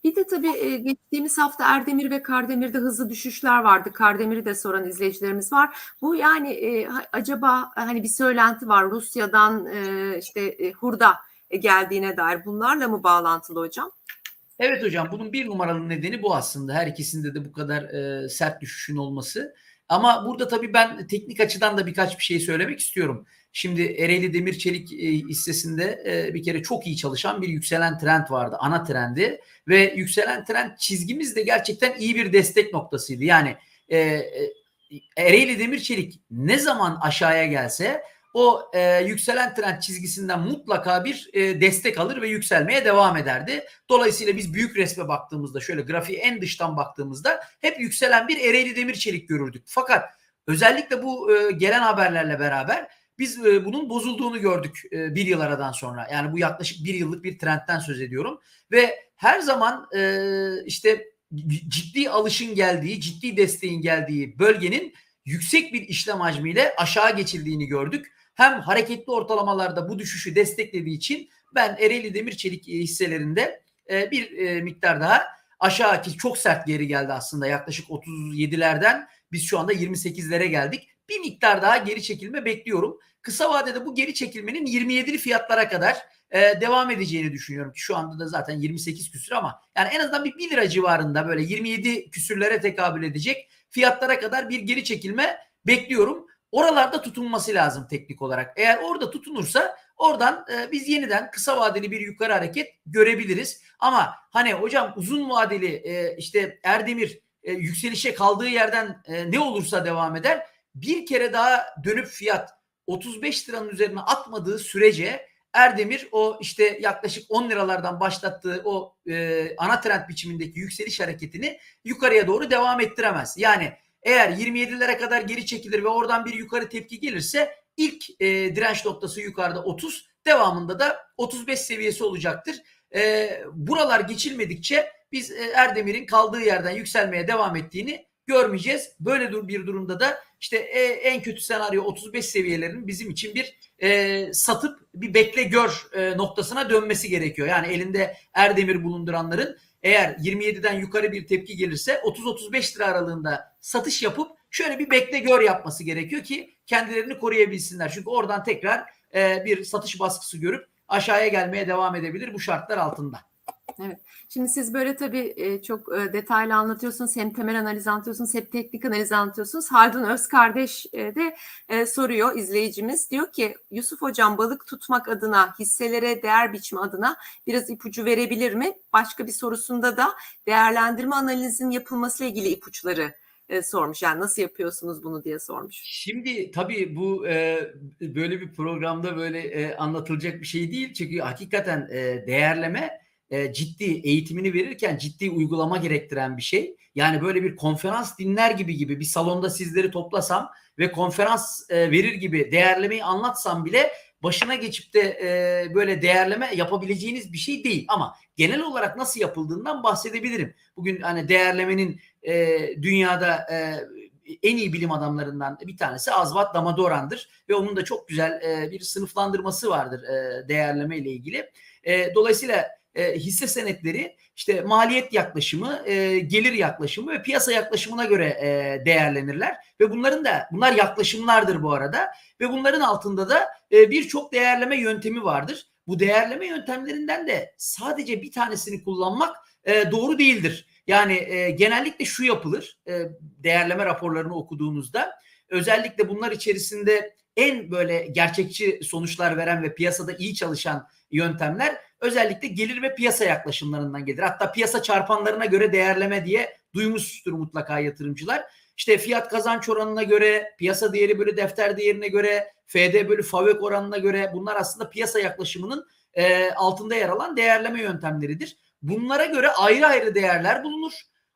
Bir de tabii e, geçtiğimiz hafta Erdemir ve Kardemir'de hızlı düşüşler vardı. Kardemir'i de soran izleyicilerimiz var. Bu yani e, acaba hani bir söylenti var Rusya'dan e, işte e, hurda geldiğine dair bunlarla mı bağlantılı hocam? Evet hocam bunun bir numaralı nedeni bu aslında. Her ikisinde de bu kadar e, sert düşüşün olması. Ama burada tabii ben teknik açıdan da birkaç bir şey söylemek istiyorum. Şimdi Ereğli Demir Çelik e, hissesinde e, bir kere çok iyi çalışan bir yükselen trend vardı. Ana trendi ve yükselen trend çizgimiz de gerçekten iyi bir destek noktasıydı. Yani e, e, Ereğli Demir Çelik ne zaman aşağıya gelse o e, yükselen trend çizgisinden mutlaka bir e, destek alır ve yükselmeye devam ederdi. Dolayısıyla biz büyük resme baktığımızda şöyle grafiği en dıştan baktığımızda hep yükselen bir Ereğli Demir Çelik görürdük. Fakat özellikle bu e, gelen haberlerle beraber biz e, bunun bozulduğunu gördük e, bir yıl aradan sonra. Yani bu yaklaşık bir yıllık bir trendten söz ediyorum. Ve her zaman e, işte ciddi alışın geldiği, ciddi desteğin geldiği bölgenin yüksek bir işlem hacmiyle aşağı geçildiğini gördük. Hem hareketli ortalamalarda bu düşüşü desteklediği için ben Ereğli Demir Çelik hisselerinde e, bir e, miktar daha aşağı ki çok sert geri geldi aslında yaklaşık 37'lerden biz şu anda 28'lere geldik. Bir miktar daha geri çekilme bekliyorum. Kısa vadede bu geri çekilmenin 27'li fiyatlara kadar e, devam edeceğini düşünüyorum. Şu anda da zaten 28 küsür ama yani en azından bir 1 lira civarında böyle 27 küsürlere tekabül edecek fiyatlara kadar bir geri çekilme bekliyorum. Oralarda tutunması lazım teknik olarak. Eğer orada tutunursa oradan e, biz yeniden kısa vadeli bir yukarı hareket görebiliriz. Ama hani hocam uzun vadeli e, işte Erdemir e, yükselişe kaldığı yerden e, ne olursa devam eder. Bir kere daha dönüp fiyat 35 liranın üzerine atmadığı sürece Erdemir o işte yaklaşık 10 liralardan başlattığı o e, ana trend biçimindeki yükseliş hareketini yukarıya doğru devam ettiremez. Yani eğer 27'lere kadar geri çekilir ve oradan bir yukarı tepki gelirse ilk e, direnç noktası yukarıda 30 devamında da 35 seviyesi olacaktır. E, buralar geçilmedikçe biz e, Erdemir'in kaldığı yerden yükselmeye devam ettiğini görmeyeceğiz. Böyle bir durumda da işte e, en kötü senaryo 35 seviyelerinin bizim için bir e, satıp bir bekle gör e, noktasına dönmesi gerekiyor. Yani elinde Erdemir bulunduranların eğer 27'den yukarı bir tepki gelirse 30-35 lira aralığında satış yapıp şöyle bir bekle gör yapması gerekiyor ki kendilerini koruyabilsinler. Çünkü oradan tekrar e, bir satış baskısı görüp aşağıya gelmeye devam edebilir bu şartlar altında. Evet. Şimdi siz böyle tabii çok detaylı anlatıyorsunuz. Hem temel analiz anlatıyorsunuz hem teknik analiz anlatıyorsunuz. Haldun Öz kardeş de soruyor izleyicimiz. Diyor ki Yusuf Hocam balık tutmak adına hisselere değer biçme adına biraz ipucu verebilir mi? Başka bir sorusunda da değerlendirme analizin yapılmasıyla ilgili ipuçları e, sormuş. Yani nasıl yapıyorsunuz bunu diye sormuş. Şimdi tabii bu e, böyle bir programda böyle e, anlatılacak bir şey değil. Çünkü hakikaten e, değerleme e, ciddi eğitimini verirken ciddi uygulama gerektiren bir şey. Yani böyle bir konferans dinler gibi gibi bir salonda sizleri toplasam ve konferans e, verir gibi değerlemeyi anlatsam bile başına geçip de e, böyle değerleme yapabileceğiniz bir şey değil. Ama genel olarak nasıl yapıldığından bahsedebilirim. Bugün hani değerlemenin e, dünyada e, en iyi bilim adamlarından bir tanesi Azvat Damadoran'dır ve onun da çok güzel e, bir sınıflandırması vardır e, değerleme ile ilgili. E, dolayısıyla e, hisse senetleri işte maliyet yaklaşımı, e, gelir yaklaşımı ve piyasa yaklaşımına göre e, değerlenirler ve bunların da bunlar yaklaşımlardır bu arada ve bunların altında da e, birçok değerleme yöntemi vardır. Bu değerleme yöntemlerinden de sadece bir tanesini kullanmak e, doğru değildir. Yani e, genellikle şu yapılır e, değerleme raporlarını okuduğunuzda özellikle bunlar içerisinde en böyle gerçekçi sonuçlar veren ve piyasada iyi çalışan yöntemler özellikle gelir ve piyasa yaklaşımlarından gelir. Hatta piyasa çarpanlarına göre değerleme diye duymuştur mutlaka yatırımcılar. İşte fiyat kazanç oranına göre, piyasa değeri bölü defter değerine göre, FD bölü FAVÖK oranına göre bunlar aslında piyasa yaklaşımının e, altında yer alan değerleme yöntemleridir. Bunlara göre ayrı ayrı değerler bulunur.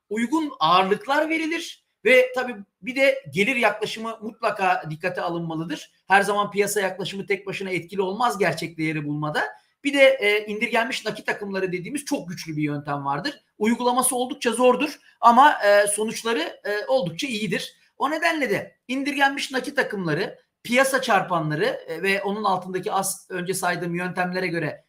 Uygun ağırlıklar verilir ve tabii bir de gelir yaklaşımı mutlaka dikkate alınmalıdır. Her zaman piyasa yaklaşımı tek başına etkili olmaz gerçek değeri bulmada. Bir de e, indirgenmiş nakit akımları dediğimiz çok güçlü bir yöntem vardır. Uygulaması oldukça zordur ama e, sonuçları e, oldukça iyidir. O nedenle de indirgenmiş nakit akımları, piyasa çarpanları e, ve onun altındaki az önce saydığım yöntemlere göre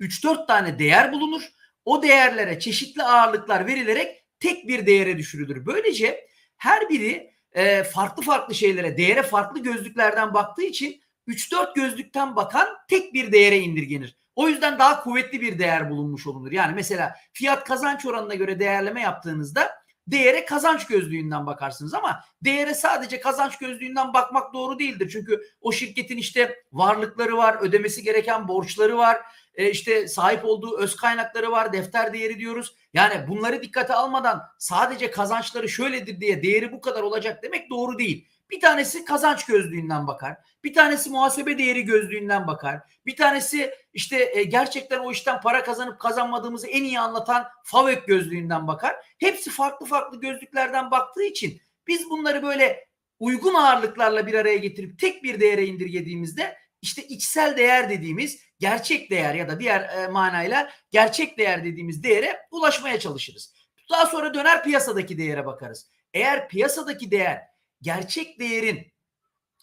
3-4 tane değer bulunur. O değerlere çeşitli ağırlıklar verilerek tek bir değere düşürülür. Böylece her biri e, farklı farklı şeylere, değere farklı gözlüklerden baktığı için 3-4 gözlükten bakan tek bir değere indirgenir. O yüzden daha kuvvetli bir değer bulunmuş olunur. Yani mesela fiyat kazanç oranına göre değerleme yaptığınızda değere kazanç gözlüğünden bakarsınız ama değere sadece kazanç gözlüğünden bakmak doğru değildir. Çünkü o şirketin işte varlıkları var, ödemesi gereken borçları var, e, işte sahip olduğu öz kaynakları var, defter değeri diyoruz. Yani bunları dikkate almadan sadece kazançları şöyledir diye değeri bu kadar olacak demek doğru değil. Bir tanesi kazanç gözlüğünden bakar. Bir tanesi muhasebe değeri gözlüğünden bakar. Bir tanesi işte e, gerçekten o işten para kazanıp kazanmadığımızı en iyi anlatan FAVÖK gözlüğünden bakar. Hepsi farklı farklı gözlüklerden baktığı için biz bunları böyle uygun ağırlıklarla bir araya getirip tek bir değere indirgediğimizde işte içsel değer dediğimiz gerçek değer ya da diğer e, manayla gerçek değer dediğimiz değere ulaşmaya çalışırız. Daha sonra döner piyasadaki değere bakarız. Eğer piyasadaki değer gerçek değerin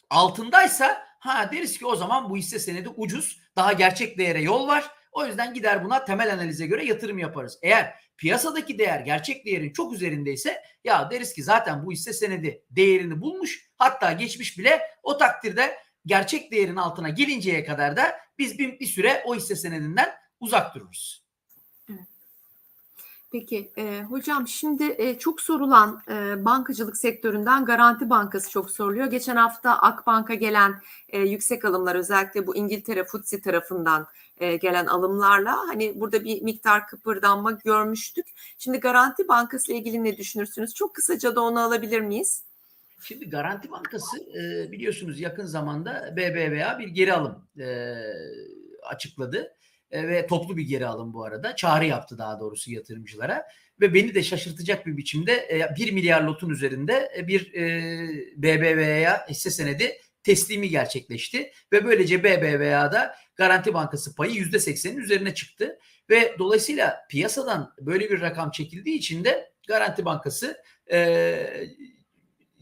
altındaysa ha deriz ki o zaman bu hisse senedi ucuz. Daha gerçek değere yol var. O yüzden gider buna temel analize göre yatırım yaparız. Eğer piyasadaki değer gerçek değerin çok üzerindeyse ya deriz ki zaten bu hisse senedi değerini bulmuş hatta geçmiş bile o takdirde gerçek değerin altına gelinceye kadar da biz bir, bir süre o hisse senedinden uzak dururuz. Peki e, hocam şimdi e, çok sorulan e, bankacılık sektöründen Garanti Bankası çok soruluyor. Geçen hafta Akbank'a gelen e, yüksek alımlar özellikle bu İngiltere FTSE tarafından e, gelen alımlarla hani burada bir miktar kıpırdanma görmüştük. Şimdi Garanti Bankası ile ilgili ne düşünürsünüz? Çok kısaca da onu alabilir miyiz? Şimdi Garanti Bankası e, biliyorsunuz yakın zamanda BBVA bir geri alım e, açıkladı ve toplu bir geri alım bu arada. Çağrı yaptı daha doğrusu yatırımcılara. Ve beni de şaşırtacak bir biçimde e, 1 milyar lotun üzerinde e, bir e, BBVA hisse senedi teslimi gerçekleşti. Ve böylece BBVA'da Garanti Bankası payı %80'in üzerine çıktı. Ve dolayısıyla piyasadan böyle bir rakam çekildiği için de Garanti Bankası e,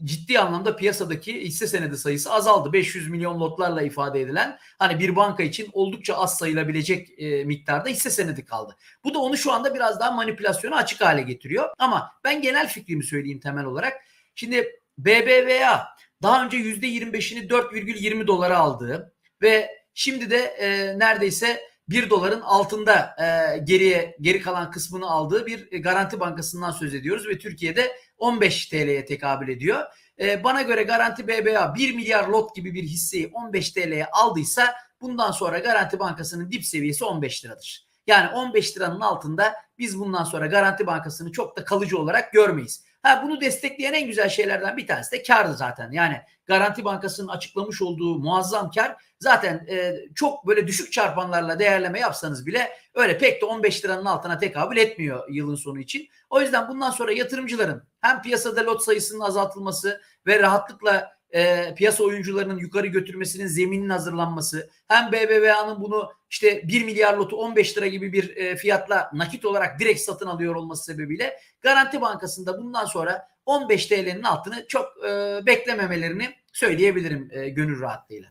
ciddi anlamda piyasadaki hisse senedi sayısı azaldı. 500 milyon lotlarla ifade edilen hani bir banka için oldukça az sayılabilecek e, miktarda hisse senedi kaldı. Bu da onu şu anda biraz daha manipülasyona açık hale getiriyor. Ama ben genel fikrimi söyleyeyim temel olarak. Şimdi BBVA daha önce %25'ini 4,20 dolara aldığı ve şimdi de e, neredeyse 1 doların altında e, geriye geri kalan kısmını aldığı bir garanti bankasından söz ediyoruz ve Türkiye'de 15 TL'ye tekabül ediyor. E, bana göre Garanti BBA 1 milyar lot gibi bir hisseyi 15 TL'ye aldıysa bundan sonra Garanti Bankası'nın dip seviyesi 15 liradır. Yani 15 liranın altında biz bundan sonra Garanti Bankası'nı çok da kalıcı olarak görmeyiz. Ha bunu destekleyen en güzel şeylerden bir tanesi de kardı zaten. Yani Garanti Bankası'nın açıklamış olduğu muazzam kar zaten e, çok böyle düşük çarpanlarla değerleme yapsanız bile öyle pek de 15 liranın altına tekabül etmiyor yılın sonu için. O yüzden bundan sonra yatırımcıların hem piyasada lot sayısının azaltılması ve rahatlıkla e, piyasa oyuncularının yukarı götürmesinin zemininin hazırlanması hem BBVA'nın bunu işte 1 milyar lotu 15 lira gibi bir e, fiyatla nakit olarak direkt satın alıyor olması sebebiyle Garanti Bankası'nda bundan sonra 15 TL'nin altını çok e, beklememelerini söyleyebilirim e, gönül rahatlığıyla.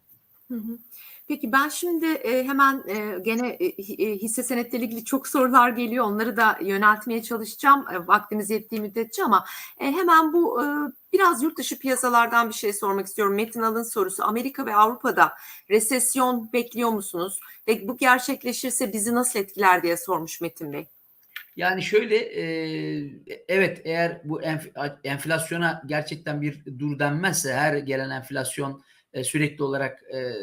Hı hı. Peki ben şimdi e, hemen e, gene e, hi- hisse senetleriyle ilgili çok sorular geliyor. Onları da yöneltmeye çalışacağım vaktimiz yettiği müddetçe ama hemen bu biraz yurt dışı piyasalardan bir şey sormak istiyorum. Metin Alın sorusu. Amerika ve Avrupa'da resesyon bekliyor musunuz? Ve bu gerçekleşirse bizi nasıl etkiler diye sormuş Metin Bey. Yani şöyle evet eğer bu enf- enflasyona gerçekten bir dur denmezse her gelen enflasyon e, sürekli olarak e,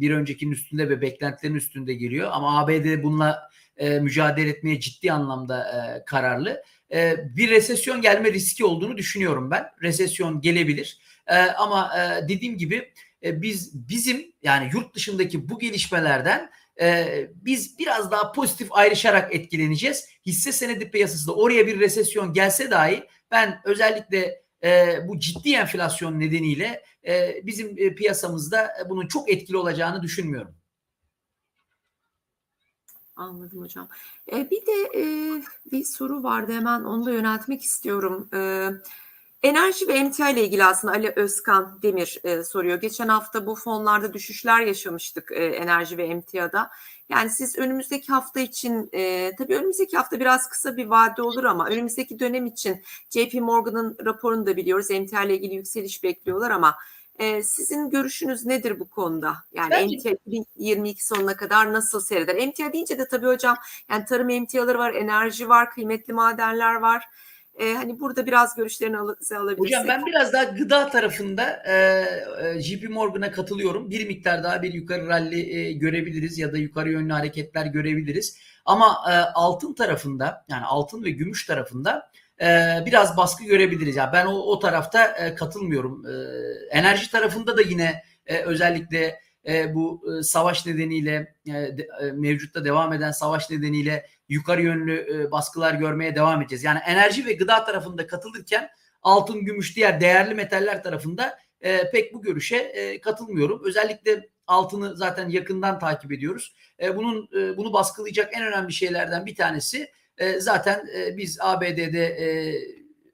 bir öncekinin üstünde ve beklentilerin üstünde geliyor ama ABD bununla e, mücadele etmeye ciddi anlamda e, kararlı. Bir resesyon gelme riski olduğunu düşünüyorum ben. Resesyon gelebilir. Ama dediğim gibi biz bizim yani yurt dışındaki bu gelişmelerden biz biraz daha pozitif ayrışarak etkileneceğiz. Hisse senedi piyasası da oraya bir resesyon gelse dahi ben özellikle e, bu ciddi enflasyon nedeniyle e, bizim e, piyasamızda bunun çok etkili olacağını düşünmüyorum. Anladım hocam. E, bir de e, bir soru vardı hemen onu da yöneltmek istiyorum. E, enerji ve emtia ile ilgili aslında Ali Özkan Demir e, soruyor. Geçen hafta bu fonlarda düşüşler yaşamıştık e, enerji ve emtiada. Yani siz önümüzdeki hafta için e, tabii önümüzdeki hafta biraz kısa bir vade olur ama önümüzdeki dönem için JP Morgan'ın raporunu da biliyoruz. Emtia ile ilgili yükseliş bekliyorlar ama e, sizin görüşünüz nedir bu konuda? Yani Bence- emtia 2022 sonuna kadar nasıl seyreder? Emtia deyince de tabii hocam yani tarım emtiaları var, enerji var, kıymetli madenler var. E, hani burada biraz görüşlerini al- alabilirsek. Hocam ben biraz daha gıda tarafında e, e, JP Morgan'a katılıyorum. Bir miktar daha bir yukarı rally e, görebiliriz ya da yukarı yönlü hareketler görebiliriz. Ama e, altın tarafında yani altın ve gümüş tarafında e, biraz baskı görebiliriz. Yani ben o, o tarafta e, katılmıyorum. E, enerji tarafında da yine e, özellikle e, bu e, savaş nedeniyle e, de, e, mevcutta devam eden savaş nedeniyle yukarı yönlü e, baskılar görmeye devam edeceğiz. Yani enerji ve gıda tarafında katılırken altın, gümüş, diğer değerli metaller tarafında e, pek bu görüşe e, katılmıyorum. Özellikle altını zaten yakından takip ediyoruz. Bunun bunu baskılayacak en önemli şeylerden bir tanesi zaten biz ABD'de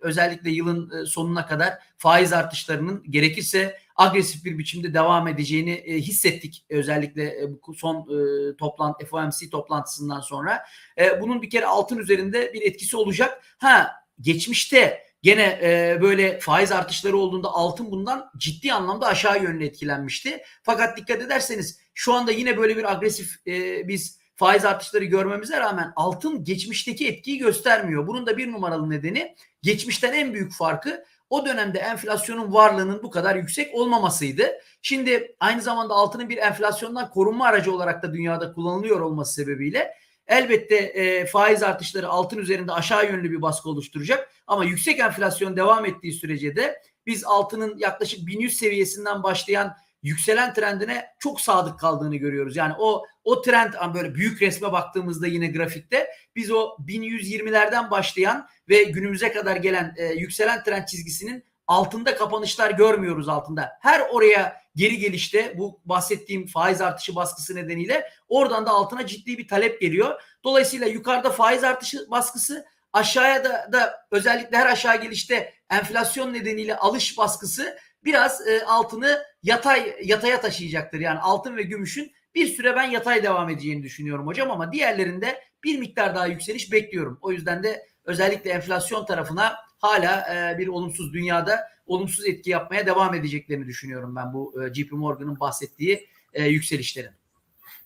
özellikle yılın sonuna kadar faiz artışlarının gerekirse agresif bir biçimde devam edeceğini e, hissettik. Özellikle e, bu son e, toplantı FOMC toplantısından sonra. E, bunun bir kere altın üzerinde bir etkisi olacak. Ha geçmişte gene e, böyle faiz artışları olduğunda altın bundan ciddi anlamda aşağı yönlü etkilenmişti. Fakat dikkat ederseniz şu anda yine böyle bir agresif e, biz faiz artışları görmemize rağmen altın geçmişteki etkiyi göstermiyor. Bunun da bir numaralı nedeni geçmişten en büyük farkı o dönemde enflasyonun varlığının bu kadar yüksek olmamasıydı. Şimdi aynı zamanda altının bir enflasyondan korunma aracı olarak da dünyada kullanılıyor olması sebebiyle elbette e, faiz artışları altın üzerinde aşağı yönlü bir baskı oluşturacak. Ama yüksek enflasyon devam ettiği sürece de biz altının yaklaşık 1100 seviyesinden başlayan yükselen trendine çok sadık kaldığını görüyoruz. Yani o o trend böyle büyük resme baktığımızda yine grafikte biz o 1120'lerden başlayan ve günümüze kadar gelen e, yükselen trend çizgisinin altında kapanışlar görmüyoruz altında. Her oraya geri gelişte bu bahsettiğim faiz artışı baskısı nedeniyle oradan da altına ciddi bir talep geliyor. Dolayısıyla yukarıda faiz artışı baskısı aşağıya da, da özellikle her aşağı gelişte enflasyon nedeniyle alış baskısı biraz e, altını yatay yataya taşıyacaktır. Yani altın ve gümüşün bir süre ben yatay devam edeceğini düşünüyorum hocam ama diğerlerinde bir miktar daha yükseliş bekliyorum. O yüzden de özellikle enflasyon tarafına hala e, bir olumsuz dünyada olumsuz etki yapmaya devam edeceklerini düşünüyorum ben bu e, JP Morgan'ın bahsettiği e, yükselişlerin.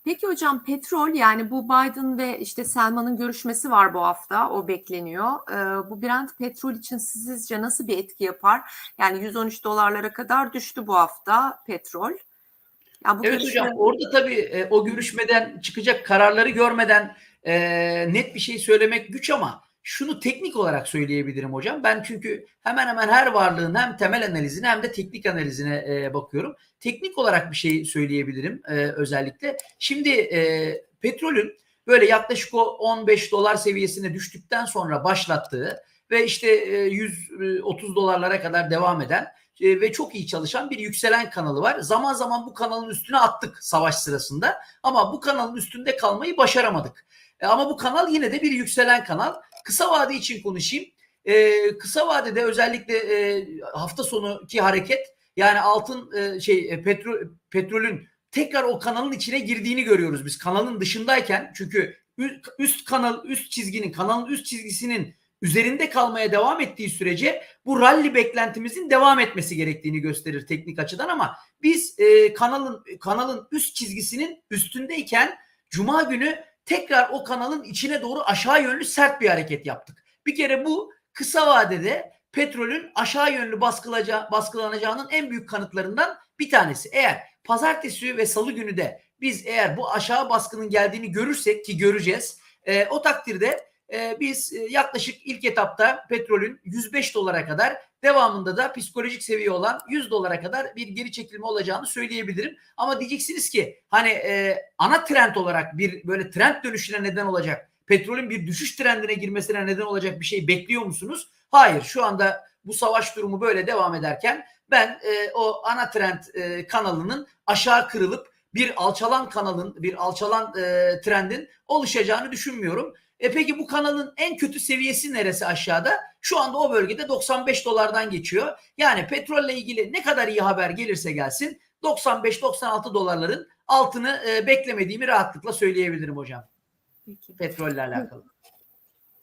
Peki hocam petrol yani bu Biden ve işte Selman'ın görüşmesi var bu hafta o bekleniyor. Ee, bu Brent petrol için sizce nasıl bir etki yapar? Yani 113 dolarlara kadar düştü bu hafta petrol. Yani bu evet görüşme... hocam orada tabii e, o görüşmeden çıkacak kararları görmeden e, net bir şey söylemek güç ama şunu teknik olarak söyleyebilirim hocam. Ben çünkü hemen hemen her varlığın hem temel analizine hem de teknik analizine e, bakıyorum. Teknik olarak bir şey söyleyebilirim e, özellikle. Şimdi e, petrolün böyle yaklaşık o 15 dolar seviyesine düştükten sonra başlattığı ve işte e, 130 dolarlara kadar devam eden e, ve çok iyi çalışan bir yükselen kanalı var. Zaman zaman bu kanalın üstüne attık savaş sırasında ama bu kanalın üstünde kalmayı başaramadık. E, ama bu kanal yine de bir yükselen kanal. Kısa vade için konuşayım. E, kısa vadede özellikle e, hafta sonuki hareket yani altın e, şey e, petrol petrolün tekrar o kanalın içine girdiğini görüyoruz biz. Kanalın dışındayken çünkü üst kanal üst çizginin kanalın üst çizgisinin üzerinde kalmaya devam ettiği sürece bu rally beklentimizin devam etmesi gerektiğini gösterir teknik açıdan ama biz e, kanalın kanalın üst çizgisinin üstündeyken cuma günü tekrar o kanalın içine doğru aşağı yönlü sert bir hareket yaptık. Bir kere bu kısa vadede petrolün aşağı yönlü baskılanacağının en büyük kanıtlarından bir tanesi. Eğer pazartesi ve salı günü de biz eğer bu aşağı baskının geldiğini görürsek ki göreceğiz e, o takdirde e, biz e, yaklaşık ilk etapta petrolün 105 dolara kadar devamında da psikolojik seviye olan 100 dolara kadar bir geri çekilme olacağını söyleyebilirim. Ama diyeceksiniz ki hani e, ana trend olarak bir böyle trend dönüşüne neden olacak petrolün bir düşüş trendine girmesine neden olacak bir şey bekliyor musunuz? Hayır şu anda bu savaş durumu böyle devam ederken ben e, o ana trend kanalının aşağı kırılıp bir alçalan kanalın bir alçalan trendin oluşacağını düşünmüyorum. E peki bu kanalın en kötü seviyesi neresi aşağıda? Şu anda o bölgede 95 dolardan geçiyor. Yani petrolle ilgili ne kadar iyi haber gelirse gelsin 95-96 dolarların altını e, beklemediğimi rahatlıkla söyleyebilirim hocam. Peki. Petrolle alakalı.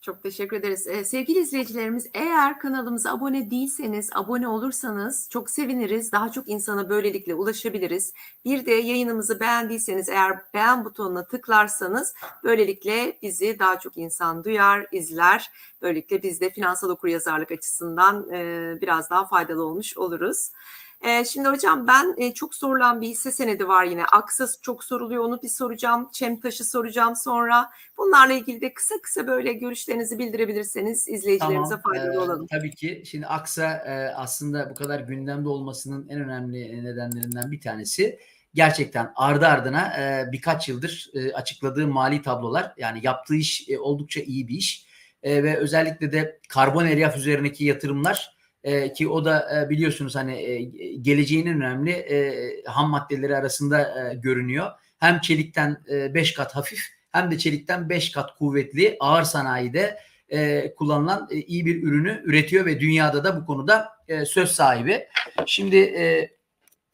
Çok teşekkür ederiz. Ee, sevgili izleyicilerimiz eğer kanalımıza abone değilseniz abone olursanız çok seviniriz. Daha çok insana böylelikle ulaşabiliriz. Bir de yayınımızı beğendiyseniz eğer beğen butonuna tıklarsanız böylelikle bizi daha çok insan duyar, izler. Böylelikle biz de finansal okuryazarlık açısından e, biraz daha faydalı olmuş oluruz. Ee, şimdi hocam ben e, çok sorulan bir hisse senedi var yine. Aksas çok soruluyor onu bir soracağım. Çemtaş'ı soracağım sonra. Bunlarla ilgili de kısa kısa böyle görüşlerinizi bildirebilirseniz izleyicilerimize faydalı Ee, olalım. Tabii ki. Şimdi Aksa e, aslında bu kadar gündemde olmasının en önemli nedenlerinden bir tanesi gerçekten ardı ardına e, birkaç yıldır e, açıkladığı mali tablolar yani yaptığı iş e, oldukça iyi bir iş E, ve özellikle de karbon elyaf üzerindeki yatırımlar e, ki o da e, biliyorsunuz hani e, geleceğin önemli e, ham maddeleri arasında e, görünüyor. Hem çelikten 5 kat hafif hem de çelikten 5 kat kuvvetli ağır sanayide e, kullanılan e, iyi bir ürünü üretiyor ve dünyada da bu konuda e, söz sahibi. Şimdi e,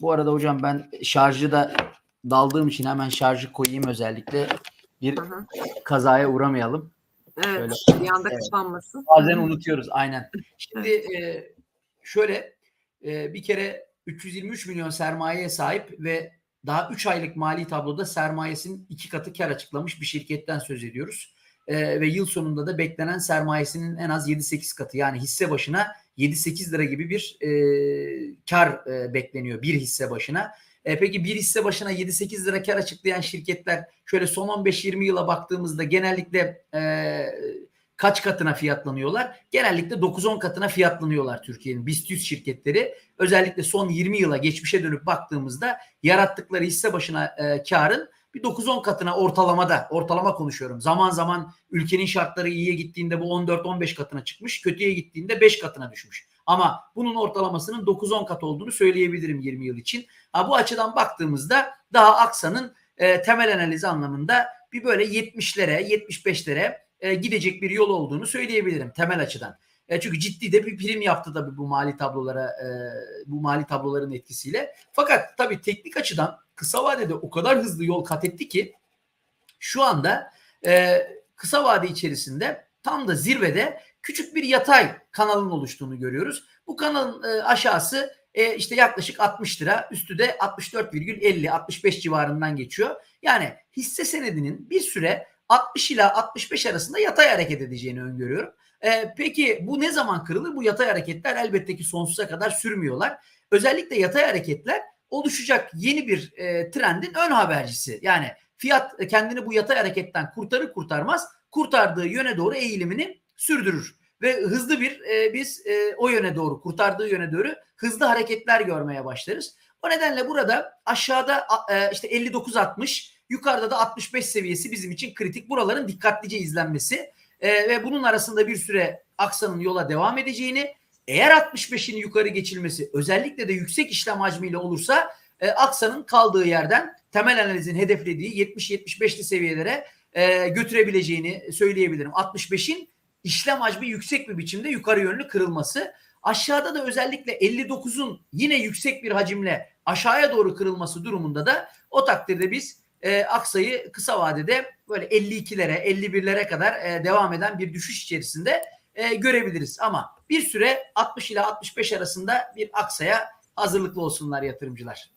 bu arada hocam ben şarjı da daldığım için hemen şarjı koyayım özellikle bir Hı hı. kazaya uğramayalım. Evet, Şöyle. bir anda Evet. kapanmasın. Bazen unutuyoruz aynen. Şimdi e, şöyle e, bir kere 323 milyon sermayeye sahip ve daha 3 aylık mali tabloda sermayesinin iki katı kar açıklamış bir şirketten söz ediyoruz. E, ve yıl sonunda da beklenen sermayesinin en az 7-8 katı yani hisse başına 7-8 lira gibi bir e, kar e, bekleniyor bir hisse başına. E, peki bir hisse başına 7-8 lira kar açıklayan şirketler şöyle son 15-20 yıla baktığımızda genellikle e, kaç katına fiyatlanıyorlar? Genellikle 9-10 katına fiyatlanıyorlar Türkiye'nin BIST 100 şirketleri. Özellikle son 20 yıla geçmişe dönüp baktığımızda yarattıkları hisse başına e, karın bir 9-10 katına ortalamada, ortalama konuşuyorum. Zaman zaman ülkenin şartları iyiye gittiğinde bu 14-15 katına çıkmış, kötüye gittiğinde 5 katına düşmüş. Ama bunun ortalamasının 9-10 kat olduğunu söyleyebilirim 20 yıl için. Ha, bu açıdan baktığımızda daha Aksa'nın e, temel analizi anlamında bir böyle 70'lere, 75'lere e, gidecek bir yol olduğunu söyleyebilirim temel açıdan. E, çünkü ciddi de bir prim yaptı tabii bu mali tablolara, e, bu mali tabloların etkisiyle. Fakat tabii teknik açıdan kısa vadede o kadar hızlı yol kat etti ki şu anda e, kısa vade içerisinde tam da zirvede küçük bir yatay kanalın oluştuğunu görüyoruz. Bu kanalın aşağısı işte yaklaşık 60 lira, üstü de 64,50-65 civarından geçiyor. Yani hisse senedinin bir süre 60 ila 65 arasında yatay hareket edeceğini öngörüyorum. E, peki bu ne zaman kırılır? Bu yatay hareketler elbette ki sonsuza kadar sürmüyorlar. Özellikle yatay hareketler oluşacak yeni bir e, trendin ön habercisi. Yani fiyat kendini bu yatay hareketten kurtarır kurtarmaz kurtardığı yöne doğru eğilimini sürdürür ve hızlı bir e, biz e, o yöne doğru kurtardığı yöne doğru hızlı hareketler görmeye başlarız. O nedenle burada aşağıda e, işte 59-60 yukarıda da 65 seviyesi bizim için kritik. Buraların dikkatlice izlenmesi e, ve bunun arasında bir süre aksanın yola devam edeceğini eğer 65'in yukarı geçilmesi özellikle de yüksek işlem hacmiyle olursa e, aksanın kaldığı yerden temel analizin hedeflediği 70-75'li seviyelere e, götürebileceğini söyleyebilirim. 65'in işlem hacmi yüksek bir biçimde yukarı yönlü kırılması. Aşağıda da özellikle 59'un yine yüksek bir hacimle aşağıya doğru kırılması durumunda da o takdirde biz e, aksayı kısa vadede böyle 52'lere 51'lere kadar e, devam eden bir düşüş içerisinde e, görebiliriz. Ama bir süre 60 ile 65 arasında bir aksaya hazırlıklı olsunlar yatırımcılar.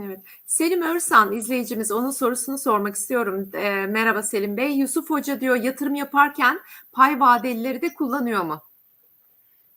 Evet. Selim Örsan izleyicimiz onun sorusunu sormak istiyorum. E, merhaba Selim Bey. Yusuf Hoca diyor yatırım yaparken pay vadelileri de kullanıyor mu?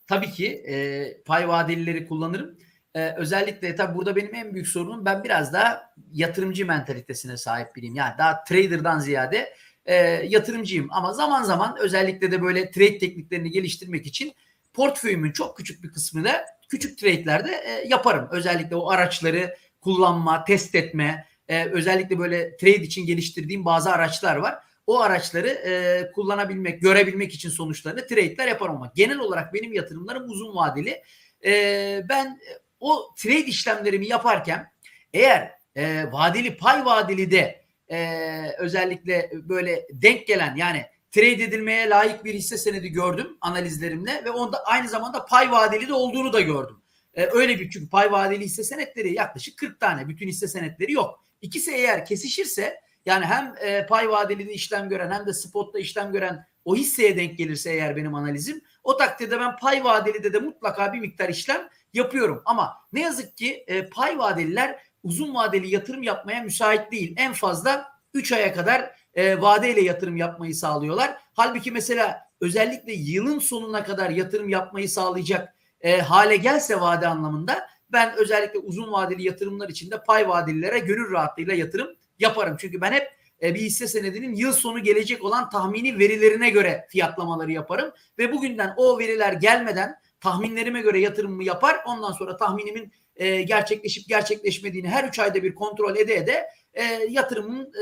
Tabii ki e, pay vadelileri kullanırım. E, özellikle tabii burada benim en büyük sorunum ben biraz daha yatırımcı mentalitesine sahip biriyim. Yani daha trader'dan ziyade e, yatırımcıyım. Ama zaman zaman özellikle de böyle trade tekniklerini geliştirmek için portföyümün çok küçük bir kısmını küçük trade'lerde e, yaparım. Özellikle o araçları kullanma, test etme, e, özellikle böyle trade için geliştirdiğim bazı araçlar var. O araçları e, kullanabilmek, görebilmek için sonuçlarını trade'ler yaparım ama genel olarak benim yatırımlarım uzun vadeli. E, ben o trade işlemlerimi yaparken eğer e, vadeli pay vadeli de e, özellikle böyle denk gelen yani trade edilmeye layık bir hisse senedi gördüm analizlerimle ve onda aynı zamanda pay vadeli de olduğunu da gördüm. E, öyle bir çünkü pay vadeli hisse senetleri yaklaşık 40 tane bütün hisse senetleri yok. İkisi eğer kesişirse yani hem e, pay vadeli de işlem gören hem de spotta işlem gören o hisseye denk gelirse eğer benim analizim o takdirde ben pay vadeli de de mutlaka bir miktar işlem yapıyorum. Ama ne yazık ki e, pay vadeliler uzun vadeli yatırım yapmaya müsait değil. En fazla 3 aya kadar e, vadeyle yatırım yapmayı sağlıyorlar. Halbuki mesela özellikle yılın sonuna kadar yatırım yapmayı sağlayacak e, hale gelse vade anlamında ben özellikle uzun vadeli yatırımlar için de pay vadelilere gönül rahatlığıyla yatırım yaparım. Çünkü ben hep e, bir hisse senedinin yıl sonu gelecek olan tahmini verilerine göre fiyatlamaları yaparım ve bugünden o veriler gelmeden tahminlerime göre yatırımımı yapar. Ondan sonra tahminimin e, gerçekleşip gerçekleşmediğini her 3 ayda bir kontrol ede ede e, yatırımın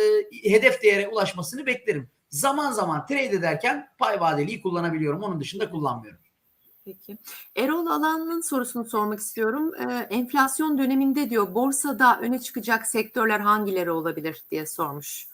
e, hedef değere ulaşmasını beklerim. Zaman zaman trade ederken pay vadeliyi kullanabiliyorum. Onun dışında kullanmıyorum. Peki. Erol Alan'ın sorusunu sormak istiyorum. Ee, enflasyon döneminde diyor borsada öne çıkacak sektörler hangileri olabilir diye sormuş.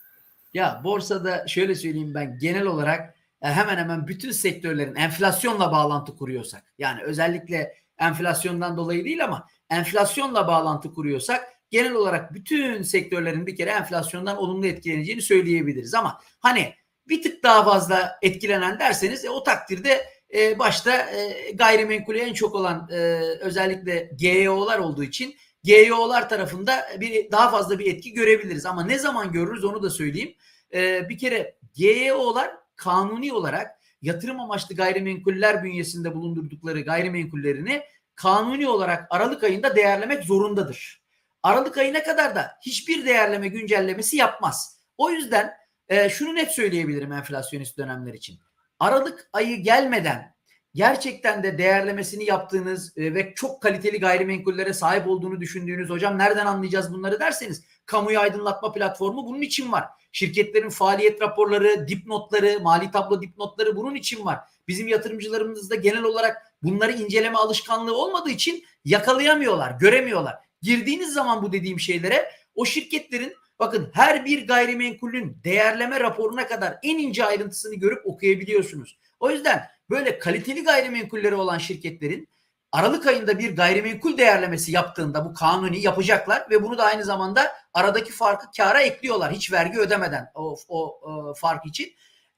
Ya borsada şöyle söyleyeyim ben genel olarak hemen hemen bütün sektörlerin enflasyonla bağlantı kuruyorsak yani özellikle enflasyondan dolayı değil ama enflasyonla bağlantı kuruyorsak genel olarak bütün sektörlerin bir kere enflasyondan olumlu etkileneceğini söyleyebiliriz ama hani bir tık daha fazla etkilenen derseniz e, o takdirde e, başta e, gayrimenkulü en çok olan e, özellikle GEO'lar olduğu için GEO'lar tarafında bir daha fazla bir etki görebiliriz. Ama ne zaman görürüz onu da söyleyeyim. E, bir kere GEO'lar kanuni olarak yatırım amaçlı gayrimenkuller bünyesinde bulundurdukları gayrimenkullerini kanuni olarak Aralık ayında değerlemek zorundadır. Aralık ayına kadar da hiçbir değerleme güncellemesi yapmaz. O yüzden e, şunu net söyleyebilirim enflasyonist dönemler için. Aralık ayı gelmeden gerçekten de değerlemesini yaptığınız e, ve çok kaliteli gayrimenkullere sahip olduğunu düşündüğünüz hocam nereden anlayacağız bunları derseniz kamuyu aydınlatma platformu bunun için var. Şirketlerin faaliyet raporları, dipnotları, mali tablo dipnotları bunun için var. Bizim yatırımcılarımızda genel olarak bunları inceleme alışkanlığı olmadığı için yakalayamıyorlar, göremiyorlar. Girdiğiniz zaman bu dediğim şeylere o şirketlerin bakın her bir gayrimenkulün değerleme raporuna kadar en ince ayrıntısını görüp okuyabiliyorsunuz. O yüzden böyle kaliteli gayrimenkulleri olan şirketlerin Aralık ayında bir gayrimenkul değerlemesi yaptığında bu kanuni yapacaklar ve bunu da aynı zamanda aradaki farkı kara ekliyorlar hiç vergi ödemeden o, o, o fark için.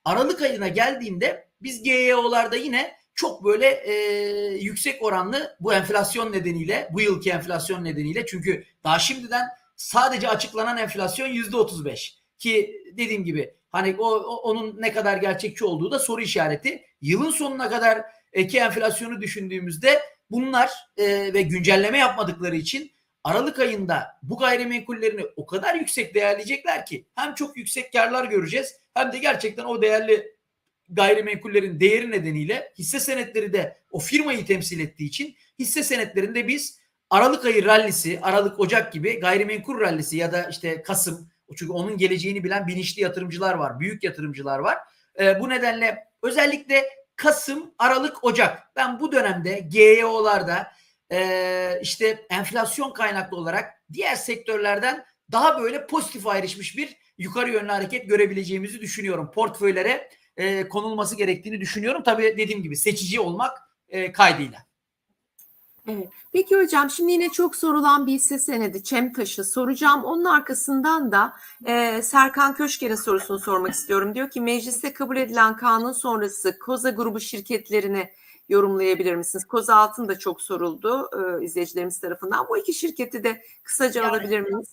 Aralık ayına geldiğinde biz GEO'larda yine çok böyle e, yüksek oranlı bu enflasyon nedeniyle bu yılki enflasyon nedeniyle çünkü daha şimdiden sadece açıklanan enflasyon yüzde 35 ki dediğim gibi hani o, o onun ne kadar gerçekçi olduğu da soru işareti. Yılın sonuna kadar ki enflasyonu düşündüğümüzde bunlar e, ve güncelleme yapmadıkları için Aralık ayında bu gayrimenkullerini o kadar yüksek değerleyecekler ki hem çok yüksek karlar göreceğiz hem de gerçekten o değerli gayrimenkullerin değeri nedeniyle hisse senetleri de o firmayı temsil ettiği için hisse senetlerinde biz Aralık ayı rallisi, Aralık Ocak gibi gayrimenkul rallisi ya da işte Kasım çünkü onun geleceğini bilen bilinçli yatırımcılar var, büyük yatırımcılar var. E, bu nedenle özellikle Kasım, Aralık, Ocak ben bu dönemde GEO'larda e, işte enflasyon kaynaklı olarak diğer sektörlerden daha böyle pozitif ayrışmış bir yukarı yönlü hareket görebileceğimizi düşünüyorum. Portföylere e, konulması gerektiğini düşünüyorum. Tabii dediğim gibi seçici olmak e, kaydıyla. Evet. Peki hocam şimdi yine çok sorulan bir hisse senedi Çemtaş'ı soracağım. Onun arkasından da e, Serkan Köşker'in sorusunu sormak istiyorum. Diyor ki mecliste kabul edilen kanun sonrası Koza grubu şirketlerini yorumlayabilir misiniz? Koza Altın da çok soruldu e, izleyicilerimiz tarafından. Bu iki şirketi de kısaca Yani- alabilir miyiz?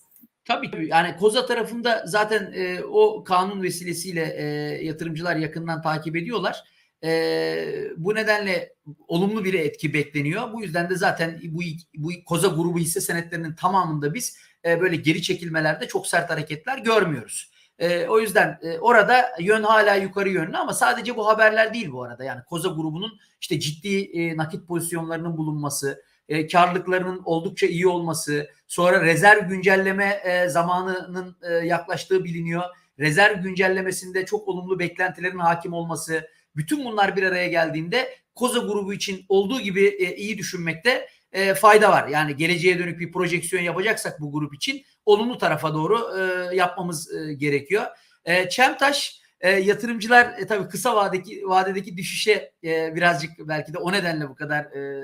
Tabii tabii. Yani Koza tarafında zaten e, o kanun vesilesiyle e, yatırımcılar yakından takip ediyorlar. E, bu nedenle olumlu bir etki bekleniyor. Bu yüzden de zaten bu bu Koza grubu hisse senetlerinin tamamında biz e, böyle geri çekilmelerde çok sert hareketler görmüyoruz. E, o yüzden e, orada yön hala yukarı yönlü ama sadece bu haberler değil bu arada. Yani Koza grubunun işte ciddi e, nakit pozisyonlarının bulunması, e, karlılıklarının oldukça iyi olması, sonra rezerv güncelleme e, zamanının e, yaklaştığı biliniyor. Rezerv güncellemesinde çok olumlu beklentilerin hakim olması, bütün bunlar bir araya geldiğinde Koza grubu için olduğu gibi e, iyi düşünmekte e, fayda var. Yani geleceğe dönük bir projeksiyon yapacaksak bu grup için olumlu tarafa doğru e, yapmamız e, gerekiyor. E, Çemtaş e, yatırımcılar e, tabii kısa vadedeki vadedeki düşüşe e, birazcık belki de o nedenle bu kadar e,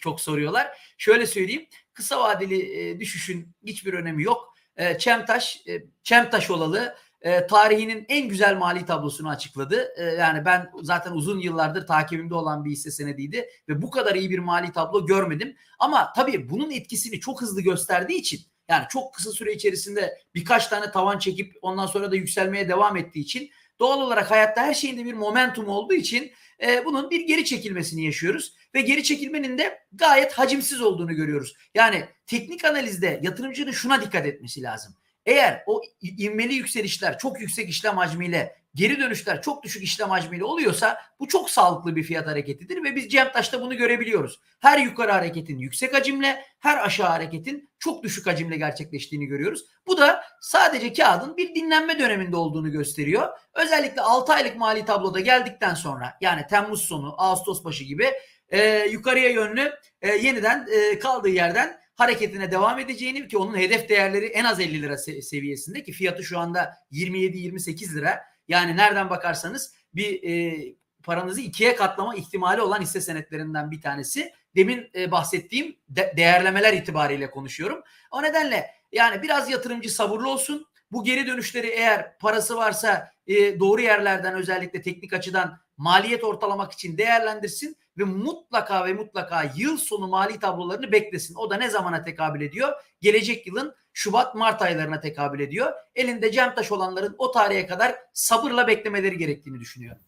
çok soruyorlar. Şöyle söyleyeyim. Kısa vadeli e, düşüşün hiçbir önemi yok. E, Çemtaş, e, Çemtaş olalı e, tarihinin en güzel mali tablosunu açıkladı. E, yani ben zaten uzun yıllardır takibimde olan bir hisse senediydi ve bu kadar iyi bir mali tablo görmedim. Ama tabii bunun etkisini çok hızlı gösterdiği için yani çok kısa süre içerisinde birkaç tane tavan çekip ondan sonra da yükselmeye devam ettiği için doğal olarak hayatta her şeyinde bir momentum olduğu için e, bunun bir geri çekilmesini yaşıyoruz ve geri çekilmenin de gayet hacimsiz olduğunu görüyoruz. Yani teknik analizde yatırımcının şuna dikkat etmesi lazım. Eğer o ivmeli yükselişler çok yüksek işlem hacmiyle geri dönüşler çok düşük işlem hacmiyle oluyorsa bu çok sağlıklı bir fiyat hareketidir ve biz Cemtaş'ta bunu görebiliyoruz. Her yukarı hareketin yüksek hacimle, her aşağı hareketin çok düşük hacimle gerçekleştiğini görüyoruz. Bu da sadece kağıdın bir dinlenme döneminde olduğunu gösteriyor. Özellikle 6 aylık mali tabloda geldikten sonra yani Temmuz sonu, Ağustos başı gibi e, yukarıya yönlü e, yeniden e, kaldığı yerden hareketine devam edeceğini ki onun hedef değerleri en az 50 lira se- seviyesinde ki fiyatı şu anda 27-28 lira. Yani nereden bakarsanız bir e, paranızı ikiye katlama ihtimali olan hisse senetlerinden bir tanesi. Demin e, bahsettiğim de- değerlemeler itibariyle konuşuyorum. O nedenle yani biraz yatırımcı sabırlı olsun. Bu geri dönüşleri eğer parası varsa e, doğru yerlerden özellikle teknik açıdan maliyet ortalamak için değerlendirsin ve mutlaka ve mutlaka yıl sonu mali tablolarını beklesin. O da ne zamana tekabül ediyor? Gelecek yılın Şubat-Mart aylarına tekabül ediyor. Elinde Cemtaş olanların o tarihe kadar sabırla beklemeleri gerektiğini düşünüyorum.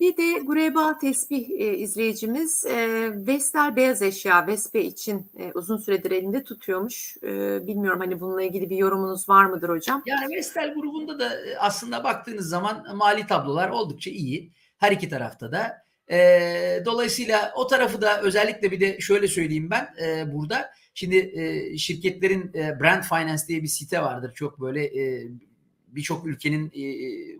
Bir de Gureba Tesbih e, izleyicimiz e, Vestel beyaz eşya Vespe için e, uzun süredir elinde tutuyormuş. E, bilmiyorum hani bununla ilgili bir yorumunuz var mıdır hocam? Yani Vestel grubunda da e, aslında baktığınız zaman mali tablolar oldukça iyi. Her iki tarafta da. E, dolayısıyla o tarafı da özellikle bir de şöyle söyleyeyim ben e, burada. Şimdi e, şirketlerin e, Brand Finance diye bir site vardır. Çok böyle e, birçok ülkenin e,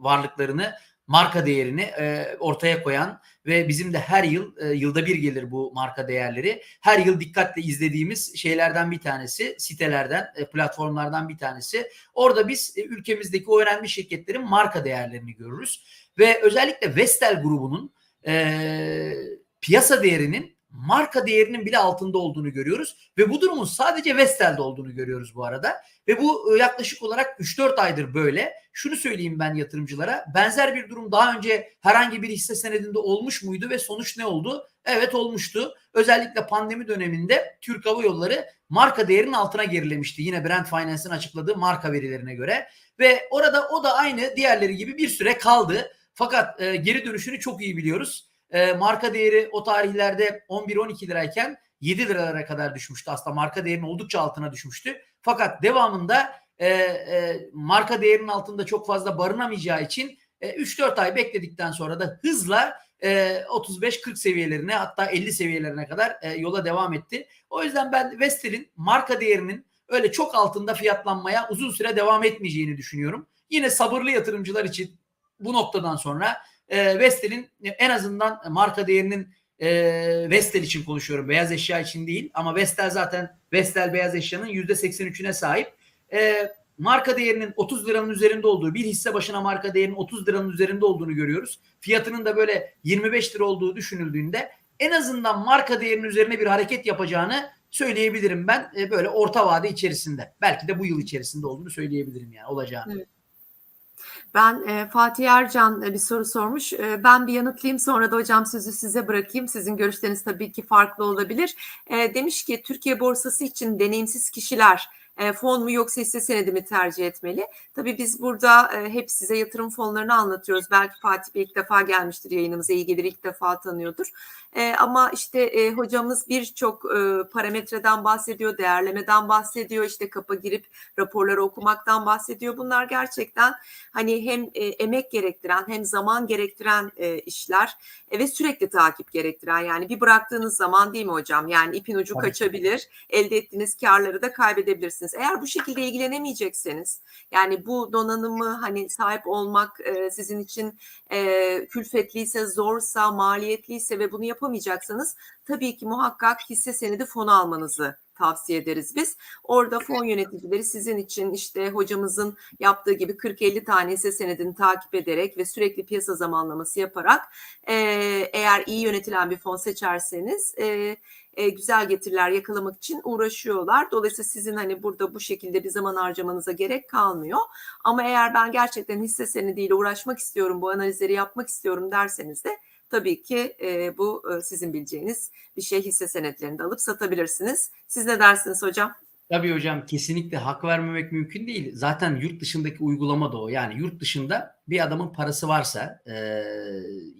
varlıklarını marka değerini e, ortaya koyan ve bizim de her yıl e, yılda bir gelir bu marka değerleri. Her yıl dikkatle izlediğimiz şeylerden bir tanesi, sitelerden, e, platformlardan bir tanesi. Orada biz e, ülkemizdeki o önemli şirketlerin marka değerlerini görürüz ve özellikle Vestel grubunun e, piyasa değerinin marka değerinin bile altında olduğunu görüyoruz ve bu durumun sadece Vestel'de olduğunu görüyoruz bu arada ve bu e, yaklaşık olarak 3-4 aydır böyle. Şunu söyleyeyim ben yatırımcılara. Benzer bir durum daha önce herhangi bir hisse senedinde olmuş muydu ve sonuç ne oldu? Evet olmuştu. Özellikle pandemi döneminde Türk Hava Yolları marka değerinin altına gerilemişti. Yine Brand Finance'ın açıkladığı marka verilerine göre ve orada o da aynı diğerleri gibi bir süre kaldı. Fakat e, geri dönüşünü çok iyi biliyoruz. E, marka değeri o tarihlerde 11-12 lirayken 7 liralara kadar düşmüştü. Aslında marka değerinin oldukça altına düşmüştü. Fakat devamında e, e, marka değerinin altında çok fazla barınamayacağı için e, 3-4 ay bekledikten sonra da hızla e, 35-40 seviyelerine hatta 50 seviyelerine kadar e, yola devam etti. O yüzden ben Vestel'in marka değerinin öyle çok altında fiyatlanmaya uzun süre devam etmeyeceğini düşünüyorum. Yine sabırlı yatırımcılar için bu noktadan sonra e, Vestel'in en azından marka değerinin e, Vestel için konuşuyorum. Beyaz eşya için değil ama Vestel zaten Vestel beyaz eşyanın %83'üne sahip. E, marka değerinin 30 liranın üzerinde olduğu bir hisse başına marka değerinin 30 liranın üzerinde olduğunu görüyoruz. Fiyatının da böyle 25 lira olduğu düşünüldüğünde en azından marka değerinin üzerine bir hareket yapacağını söyleyebilirim ben e, böyle orta vade içerisinde. Belki de bu yıl içerisinde olduğunu söyleyebilirim yani olacağını. Evet. Ben e, Fatih Ercan e, bir soru sormuş. E, ben bir yanıtlayayım sonra da hocam sözü size bırakayım. Sizin görüşleriniz tabii ki farklı olabilir. E, demiş ki Türkiye borsası için deneyimsiz kişiler e, fon mu yoksa hisse senedi mi tercih etmeli? Tabii biz burada e, hep size yatırım fonlarını anlatıyoruz. Belki Fatih Bey ilk defa gelmiştir yayınımıza, iyi gelir ilk defa tanıyordur. E, ama işte e, hocamız birçok e, parametreden bahsediyor, değerlemeden bahsediyor, işte kapa girip raporları okumaktan bahsediyor. Bunlar gerçekten hani hem e, emek gerektiren hem zaman gerektiren e, işler e, ve sürekli takip gerektiren yani bir bıraktığınız zaman değil mi hocam? Yani ipin ucu Tabii. kaçabilir, elde ettiğiniz karları da kaybedebilirsiniz. Eğer bu şekilde ilgilenemeyecekseniz yani bu donanımı hani sahip olmak e, sizin için e, külfetliyse, zorsa, maliyetliyse ve bunu yapamayacaksanız tabii ki muhakkak hisse senedi fonu almanızı tavsiye ederiz biz. Orada fon yöneticileri sizin için işte hocamızın yaptığı gibi 40-50 tane hisse senedini takip ederek ve sürekli piyasa zamanlaması yaparak e, eğer iyi yönetilen bir fon seçerseniz e, e, güzel getiriler yakalamak için uğraşıyorlar. Dolayısıyla sizin hani burada bu şekilde bir zaman harcamanıza gerek kalmıyor. Ama eğer ben gerçekten hisse senediyle uğraşmak istiyorum, bu analizleri yapmak istiyorum derseniz de tabii ki e, bu e, sizin bileceğiniz bir şey hisse senetlerini de alıp satabilirsiniz. Siz ne dersiniz hocam? Tabii hocam kesinlikle hak vermemek mümkün değil. Zaten yurt dışındaki uygulama da o. Yani yurt dışında bir adamın parası varsa e,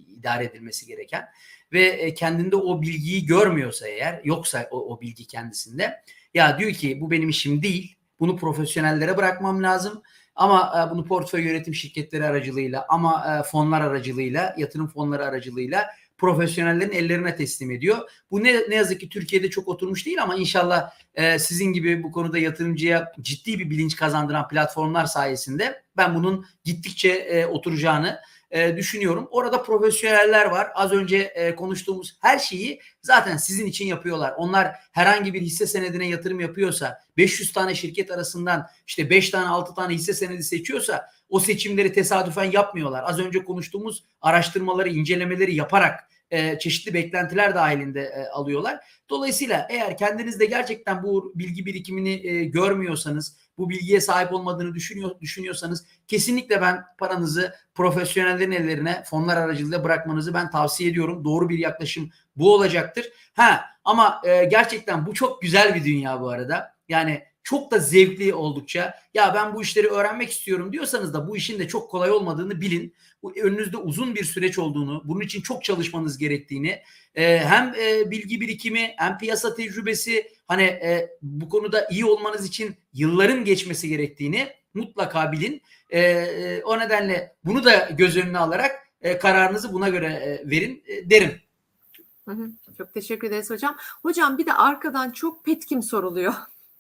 idare edilmesi gereken ve e, kendinde o bilgiyi görmüyorsa eğer yoksa o, o bilgi kendisinde ya diyor ki bu benim işim değil. Bunu profesyonellere bırakmam lazım. Ama e, bunu portföy yönetim şirketleri aracılığıyla ama e, fonlar aracılığıyla, yatırım fonları aracılığıyla profesyonellerin ellerine teslim ediyor. Bu ne, ne yazık ki Türkiye'de çok oturmuş değil ama inşallah e, sizin gibi bu konuda yatırımcıya ciddi bir bilinç kazandıran platformlar sayesinde ben bunun gittikçe oturacağını e, düşünüyorum. Orada profesyoneller var. Az önce e, konuştuğumuz her şeyi zaten sizin için yapıyorlar. Onlar herhangi bir hisse senedine yatırım yapıyorsa 500 tane şirket arasından işte 5 tane 6 tane hisse senedi seçiyorsa o seçimleri tesadüfen yapmıyorlar. Az önce konuştuğumuz araştırmaları, incelemeleri yaparak e, çeşitli beklentiler dahilinde e, alıyorlar. Dolayısıyla eğer kendinizde gerçekten bu bilgi birikimini e, görmüyorsanız, bu bilgiye sahip olmadığını düşünüyor, düşünüyorsanız kesinlikle ben paranızı profesyonellerin ellerine fonlar aracılığıyla bırakmanızı ben tavsiye ediyorum. Doğru bir yaklaşım bu olacaktır. Ha ama e, gerçekten bu çok güzel bir dünya bu arada. Yani çok da zevkli oldukça ya ben bu işleri öğrenmek istiyorum diyorsanız da bu işin de çok kolay olmadığını bilin. Önünüzde uzun bir süreç olduğunu, bunun için çok çalışmanız gerektiğini, e, hem e, bilgi birikimi hem piyasa tecrübesi hani e, bu konuda iyi olmanız için yılların geçmesi gerektiğini mutlaka bilin. E, e, o nedenle bunu da göz önüne alarak e, kararınızı buna göre e, verin e, derim. Hı hı. Çok teşekkür ederiz hocam. Hocam bir de arkadan çok petkim soruluyor.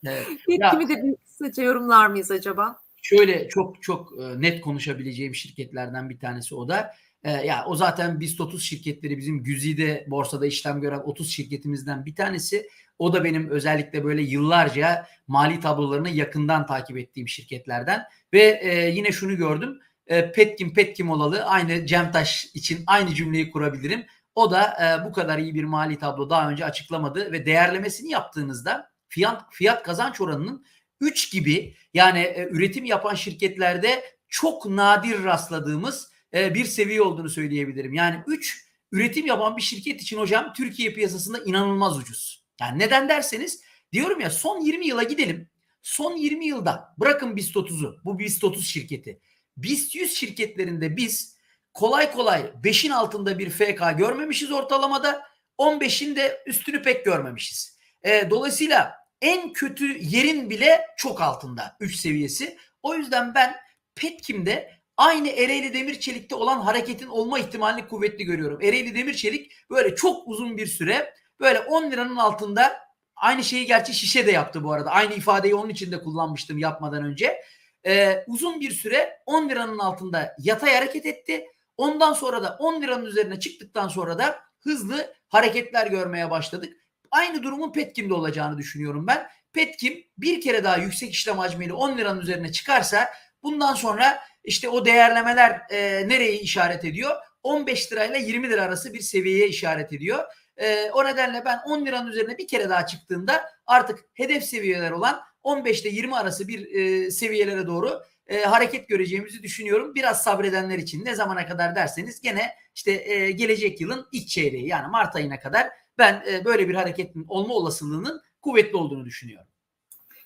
Evet. Petkimi de bir kısaca yorumlar mıyız acaba? Şöyle çok çok e, net konuşabileceğim şirketlerden bir tanesi o da. E, ya o zaten BIST 30 şirketleri bizim Güzide borsada işlem gören 30 şirketimizden bir tanesi. O da benim özellikle böyle yıllarca mali tablolarını yakından takip ettiğim şirketlerden. Ve e, yine şunu gördüm. E, Petkim Petkim olalı aynı Cemtaş için aynı cümleyi kurabilirim. O da e, bu kadar iyi bir mali tablo daha önce açıklamadı ve değerlemesini yaptığınızda fiyat fiyat kazanç oranının 3 gibi yani e, üretim yapan şirketlerde çok nadir rastladığımız e, bir seviye olduğunu söyleyebilirim. Yani 3 üretim yapan bir şirket için hocam Türkiye piyasasında inanılmaz ucuz. Yani neden derseniz diyorum ya son 20 yıla gidelim. Son 20 yılda bırakın BIST 30'u bu BIST 30 şirketi. BIST 100 şirketlerinde biz kolay kolay 5'in altında bir FK görmemişiz ortalamada. 15'in de üstünü pek görmemişiz. E, dolayısıyla en kötü yerin bile çok altında 3 seviyesi. O yüzden ben Petkim'de aynı Ereğli Demir Çelik'te olan hareketin olma ihtimalini kuvvetli görüyorum. Ereğli Demir Çelik böyle çok uzun bir süre böyle 10 liranın altında aynı şeyi gerçi şişe de yaptı bu arada. Aynı ifadeyi onun için de kullanmıştım yapmadan önce. Ee, uzun bir süre 10 liranın altında yatay hareket etti. Ondan sonra da 10 liranın üzerine çıktıktan sonra da hızlı hareketler görmeye başladık. Aynı durumun Petkim'de olacağını düşünüyorum ben. Petkim bir kere daha yüksek işlem hacmiyle 10 liranın üzerine çıkarsa bundan sonra işte o değerlemeler e, nereye işaret ediyor? 15 lirayla 20 lira arası bir seviyeye işaret ediyor. E, o nedenle ben 10 liranın üzerine bir kere daha çıktığında artık hedef seviyeler olan 15 ile 20 arası bir e, seviyelere doğru e, hareket göreceğimizi düşünüyorum. Biraz sabredenler için ne zamana kadar derseniz gene işte e, gelecek yılın ilk çeyreği yani Mart ayına kadar ben e, böyle bir hareketin olma olasılığının kuvvetli olduğunu düşünüyorum.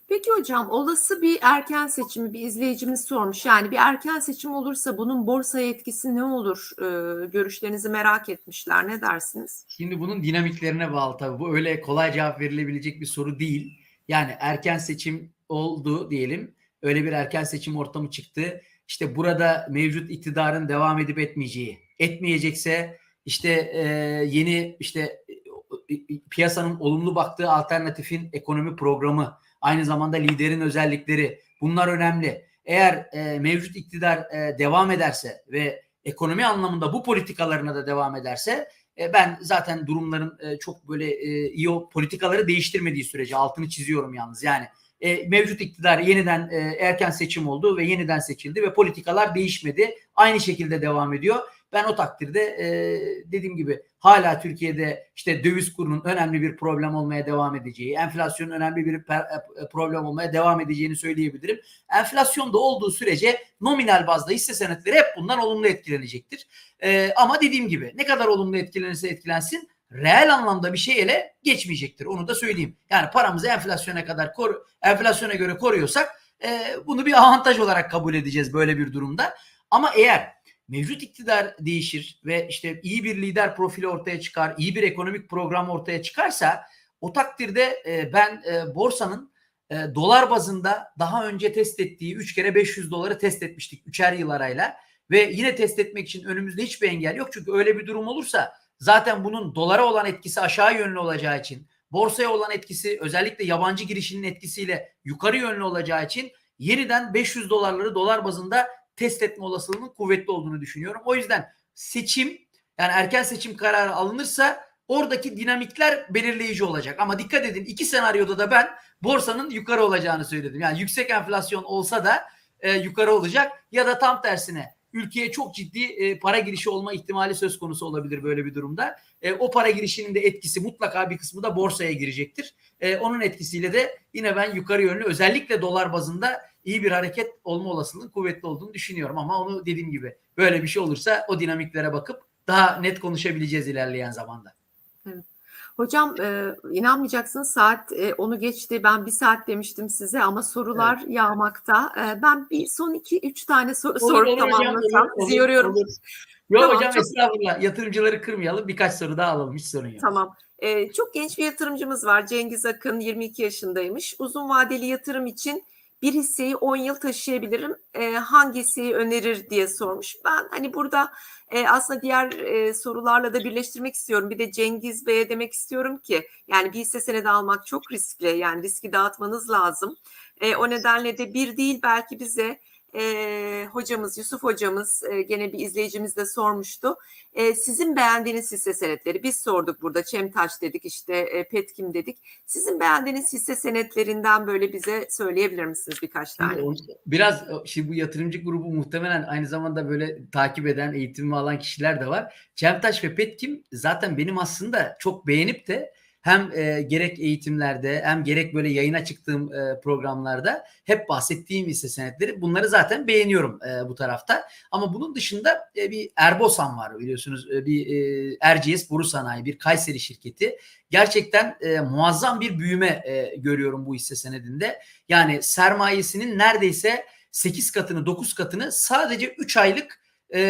Peki hocam olası bir erken seçimi bir izleyicimiz sormuş. Yani bir erken seçim olursa bunun borsaya etkisi ne olur? Ee, görüşlerinizi merak etmişler. Ne dersiniz? Şimdi bunun dinamiklerine bağlı tabii. Bu öyle kolay cevap verilebilecek bir soru değil. Yani erken seçim oldu diyelim. Öyle bir erken seçim ortamı çıktı. İşte burada mevcut iktidarın devam edip etmeyeceği, etmeyecekse işte e, yeni işte piyasanın olumlu baktığı alternatifin ekonomi programı, aynı zamanda liderin özellikleri bunlar önemli. Eğer e, mevcut iktidar e, devam ederse ve ekonomi anlamında bu politikalarına da devam ederse e, ben zaten durumların e, çok böyle e, iyi o politikaları değiştirmediği sürece altını çiziyorum yalnız. Yani e, mevcut iktidar yeniden e, erken seçim oldu ve yeniden seçildi ve politikalar değişmedi. Aynı şekilde devam ediyor. Ben o takdirde e, dediğim gibi hala Türkiye'de işte döviz kurunun önemli bir problem olmaya devam edeceği, enflasyonun önemli bir per, e, problem olmaya devam edeceğini söyleyebilirim. Enflasyon da olduğu sürece nominal bazda hisse senetleri hep bundan olumlu etkilenecektir. E, ama dediğim gibi ne kadar olumlu etkilenirse etkilensin reel anlamda bir şey ele geçmeyecektir. Onu da söyleyeyim. Yani paramızı enflasyona kadar koru, enflasyona göre koruyorsak e, bunu bir avantaj olarak kabul edeceğiz böyle bir durumda. Ama eğer mevcut iktidar değişir ve işte iyi bir lider profili ortaya çıkar, iyi bir ekonomik program ortaya çıkarsa o takdirde e, ben e, borsanın e, dolar bazında daha önce test ettiği 3 kere 500 doları test etmiştik 3'er yıl arayla ve yine test etmek için önümüzde hiçbir engel yok. Çünkü öyle bir durum olursa zaten bunun dolara olan etkisi aşağı yönlü olacağı için borsaya olan etkisi özellikle yabancı girişinin etkisiyle yukarı yönlü olacağı için yeniden 500 dolarları dolar bazında test etme olasılığının kuvvetli olduğunu düşünüyorum. O yüzden seçim yani erken seçim kararı alınırsa oradaki dinamikler belirleyici olacak. Ama dikkat edin iki senaryoda da ben borsanın yukarı olacağını söyledim. Yani yüksek enflasyon olsa da e, yukarı olacak ya da tam tersine ülkeye çok ciddi e, para girişi olma ihtimali söz konusu olabilir böyle bir durumda. E, o para girişinin de etkisi mutlaka bir kısmı da borsaya girecektir. E, onun etkisiyle de yine ben yukarı yönlü özellikle dolar bazında iyi bir hareket olma olasılığının kuvvetli olduğunu düşünüyorum. Ama onu dediğim gibi böyle bir şey olursa o dinamiklere bakıp daha net konuşabileceğiz ilerleyen zamanda. Evet. Hocam e, inanmayacaksınız saat e, onu geçti. Ben bir saat demiştim size ama sorular evet. yağmakta. E, ben bir son iki üç tane soru sorup tamamlasam. Sizi yoruyorum. Olur. Yok tamam, hocam çok... estağfurullah. Yatırımcıları kırmayalım. Birkaç soru daha alalım. Hiç sorun yok. Tamam. Ee, çok genç bir yatırımcımız var. Cengiz Akın 22 yaşındaymış. Uzun vadeli yatırım için bir hisseyi 10 yıl taşıyabilirim. E, hangisi önerir diye sormuş. Ben hani burada e, aslında diğer e, sorularla da birleştirmek istiyorum. Bir de Cengiz Bey'e demek istiyorum ki yani bir hisse senedi almak çok riskli. Yani riski dağıtmanız lazım. E, o nedenle de bir değil belki bize e, hocamız Yusuf hocamız e, gene bir izleyicimiz de sormuştu. E, sizin beğendiğiniz hisse senetleri biz sorduk burada Çemtaş dedik işte e, Petkim dedik. Sizin beğendiğiniz hisse senetlerinden böyle bize söyleyebilir misiniz birkaç tane? Biraz şimdi bu yatırımcı grubu muhtemelen aynı zamanda böyle takip eden eğitimimi alan kişiler de var. Çemtaş ve Petkim zaten benim aslında çok beğenip de hem e, gerek eğitimlerde hem gerek böyle yayına çıktığım e, programlarda hep bahsettiğim hisse senetleri bunları zaten beğeniyorum e, bu tarafta. Ama bunun dışında e, bir Erbosan var biliyorsunuz e, bir e, Erciyes Boru Sanayi bir Kayseri şirketi. Gerçekten e, muazzam bir büyüme e, görüyorum bu hisse senedinde. Yani sermayesinin neredeyse 8 katını 9 katını sadece 3 aylık e,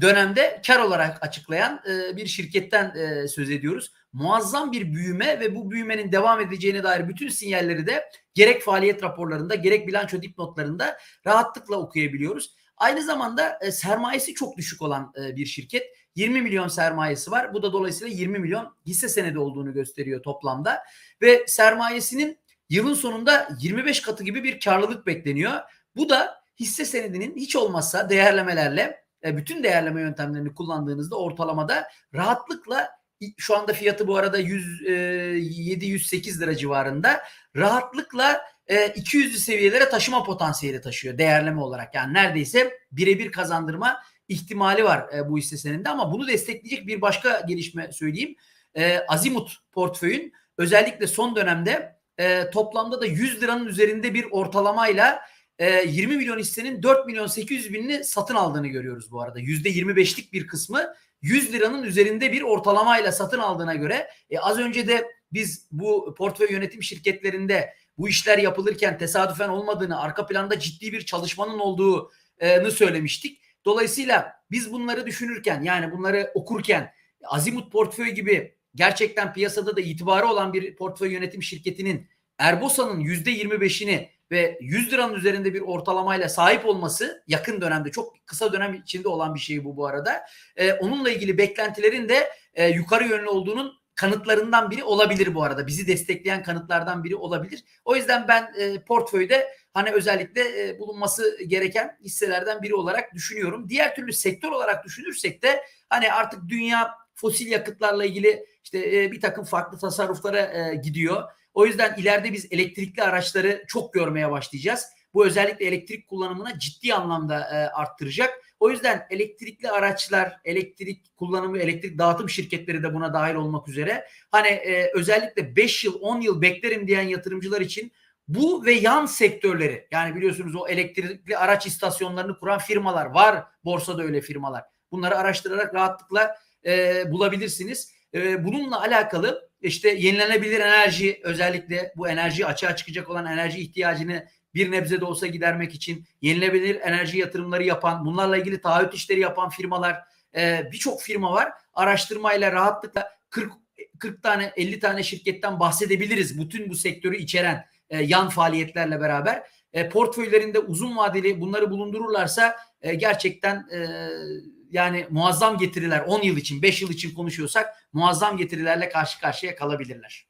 dönemde kar olarak açıklayan e, bir şirketten e, söz ediyoruz. Muazzam bir büyüme ve bu büyümenin devam edeceğine dair bütün sinyalleri de gerek faaliyet raporlarında gerek bilanço dipnotlarında rahatlıkla okuyabiliyoruz. Aynı zamanda e, sermayesi çok düşük olan e, bir şirket. 20 milyon sermayesi var. Bu da dolayısıyla 20 milyon hisse senedi olduğunu gösteriyor toplamda. Ve sermayesinin yılın sonunda 25 katı gibi bir karlılık bekleniyor. Bu da hisse senedinin hiç olmazsa değerlemelerle e, bütün değerleme yöntemlerini kullandığınızda ortalamada rahatlıkla şu anda fiyatı bu arada 107-108 lira civarında rahatlıkla 200'lü seviyelere taşıma potansiyeli taşıyor değerleme olarak. Yani neredeyse birebir kazandırma ihtimali var e, bu hisse senedinde ama bunu destekleyecek bir başka gelişme söyleyeyim. E, Azimut portföyün özellikle son dönemde e, toplamda da 100 liranın üzerinde bir ortalamayla e, 20 milyon hissenin 4 milyon 800 binini satın aldığını görüyoruz bu arada. %25'lik bir kısmı 100 liranın üzerinde bir ortalamayla satın aldığına göre e, az önce de biz bu portföy yönetim şirketlerinde bu işler yapılırken tesadüfen olmadığını, arka planda ciddi bir çalışmanın olduğunu söylemiştik. Dolayısıyla biz bunları düşünürken yani bunları okurken Azimut portföy gibi gerçekten piyasada da itibarı olan bir portföy yönetim şirketinin Erbosa'nın %25'ini ve 100 liranın üzerinde bir ortalamayla sahip olması yakın dönemde çok kısa dönem içinde olan bir şey bu bu arada. Ee, onunla ilgili beklentilerin de e, yukarı yönlü olduğunun kanıtlarından biri olabilir bu arada. Bizi destekleyen kanıtlardan biri olabilir. O yüzden ben e, portföyde hani özellikle e, bulunması gereken hisselerden biri olarak düşünüyorum. Diğer türlü sektör olarak düşünürsek de hani artık dünya fosil yakıtlarla ilgili işte e, bir takım farklı tasarruflara e, gidiyor. O yüzden ileride biz elektrikli araçları çok görmeye başlayacağız. Bu özellikle elektrik kullanımına ciddi anlamda e, arttıracak. O yüzden elektrikli araçlar, elektrik kullanımı, elektrik dağıtım şirketleri de buna dahil olmak üzere hani e, özellikle 5 yıl, 10 yıl beklerim diyen yatırımcılar için bu ve yan sektörleri yani biliyorsunuz o elektrikli araç istasyonlarını kuran firmalar var. Borsada öyle firmalar. Bunları araştırarak rahatlıkla e, bulabilirsiniz. E, bununla alakalı işte yenilenebilir enerji özellikle bu enerji açığa çıkacak olan enerji ihtiyacını bir nebze de olsa gidermek için yenilenebilir enerji yatırımları yapan, bunlarla ilgili taahhüt işleri yapan firmalar, e, birçok firma var. Araştırmayla rahatlıkla 40 40 tane 50 tane şirketten bahsedebiliriz. Bütün bu sektörü içeren e, yan faaliyetlerle beraber e, portföylerinde uzun vadeli bunları bulundururlarsa gerçekten e, yani muazzam getiriler 10 yıl için 5 yıl için konuşuyorsak muazzam getirilerle karşı karşıya kalabilirler.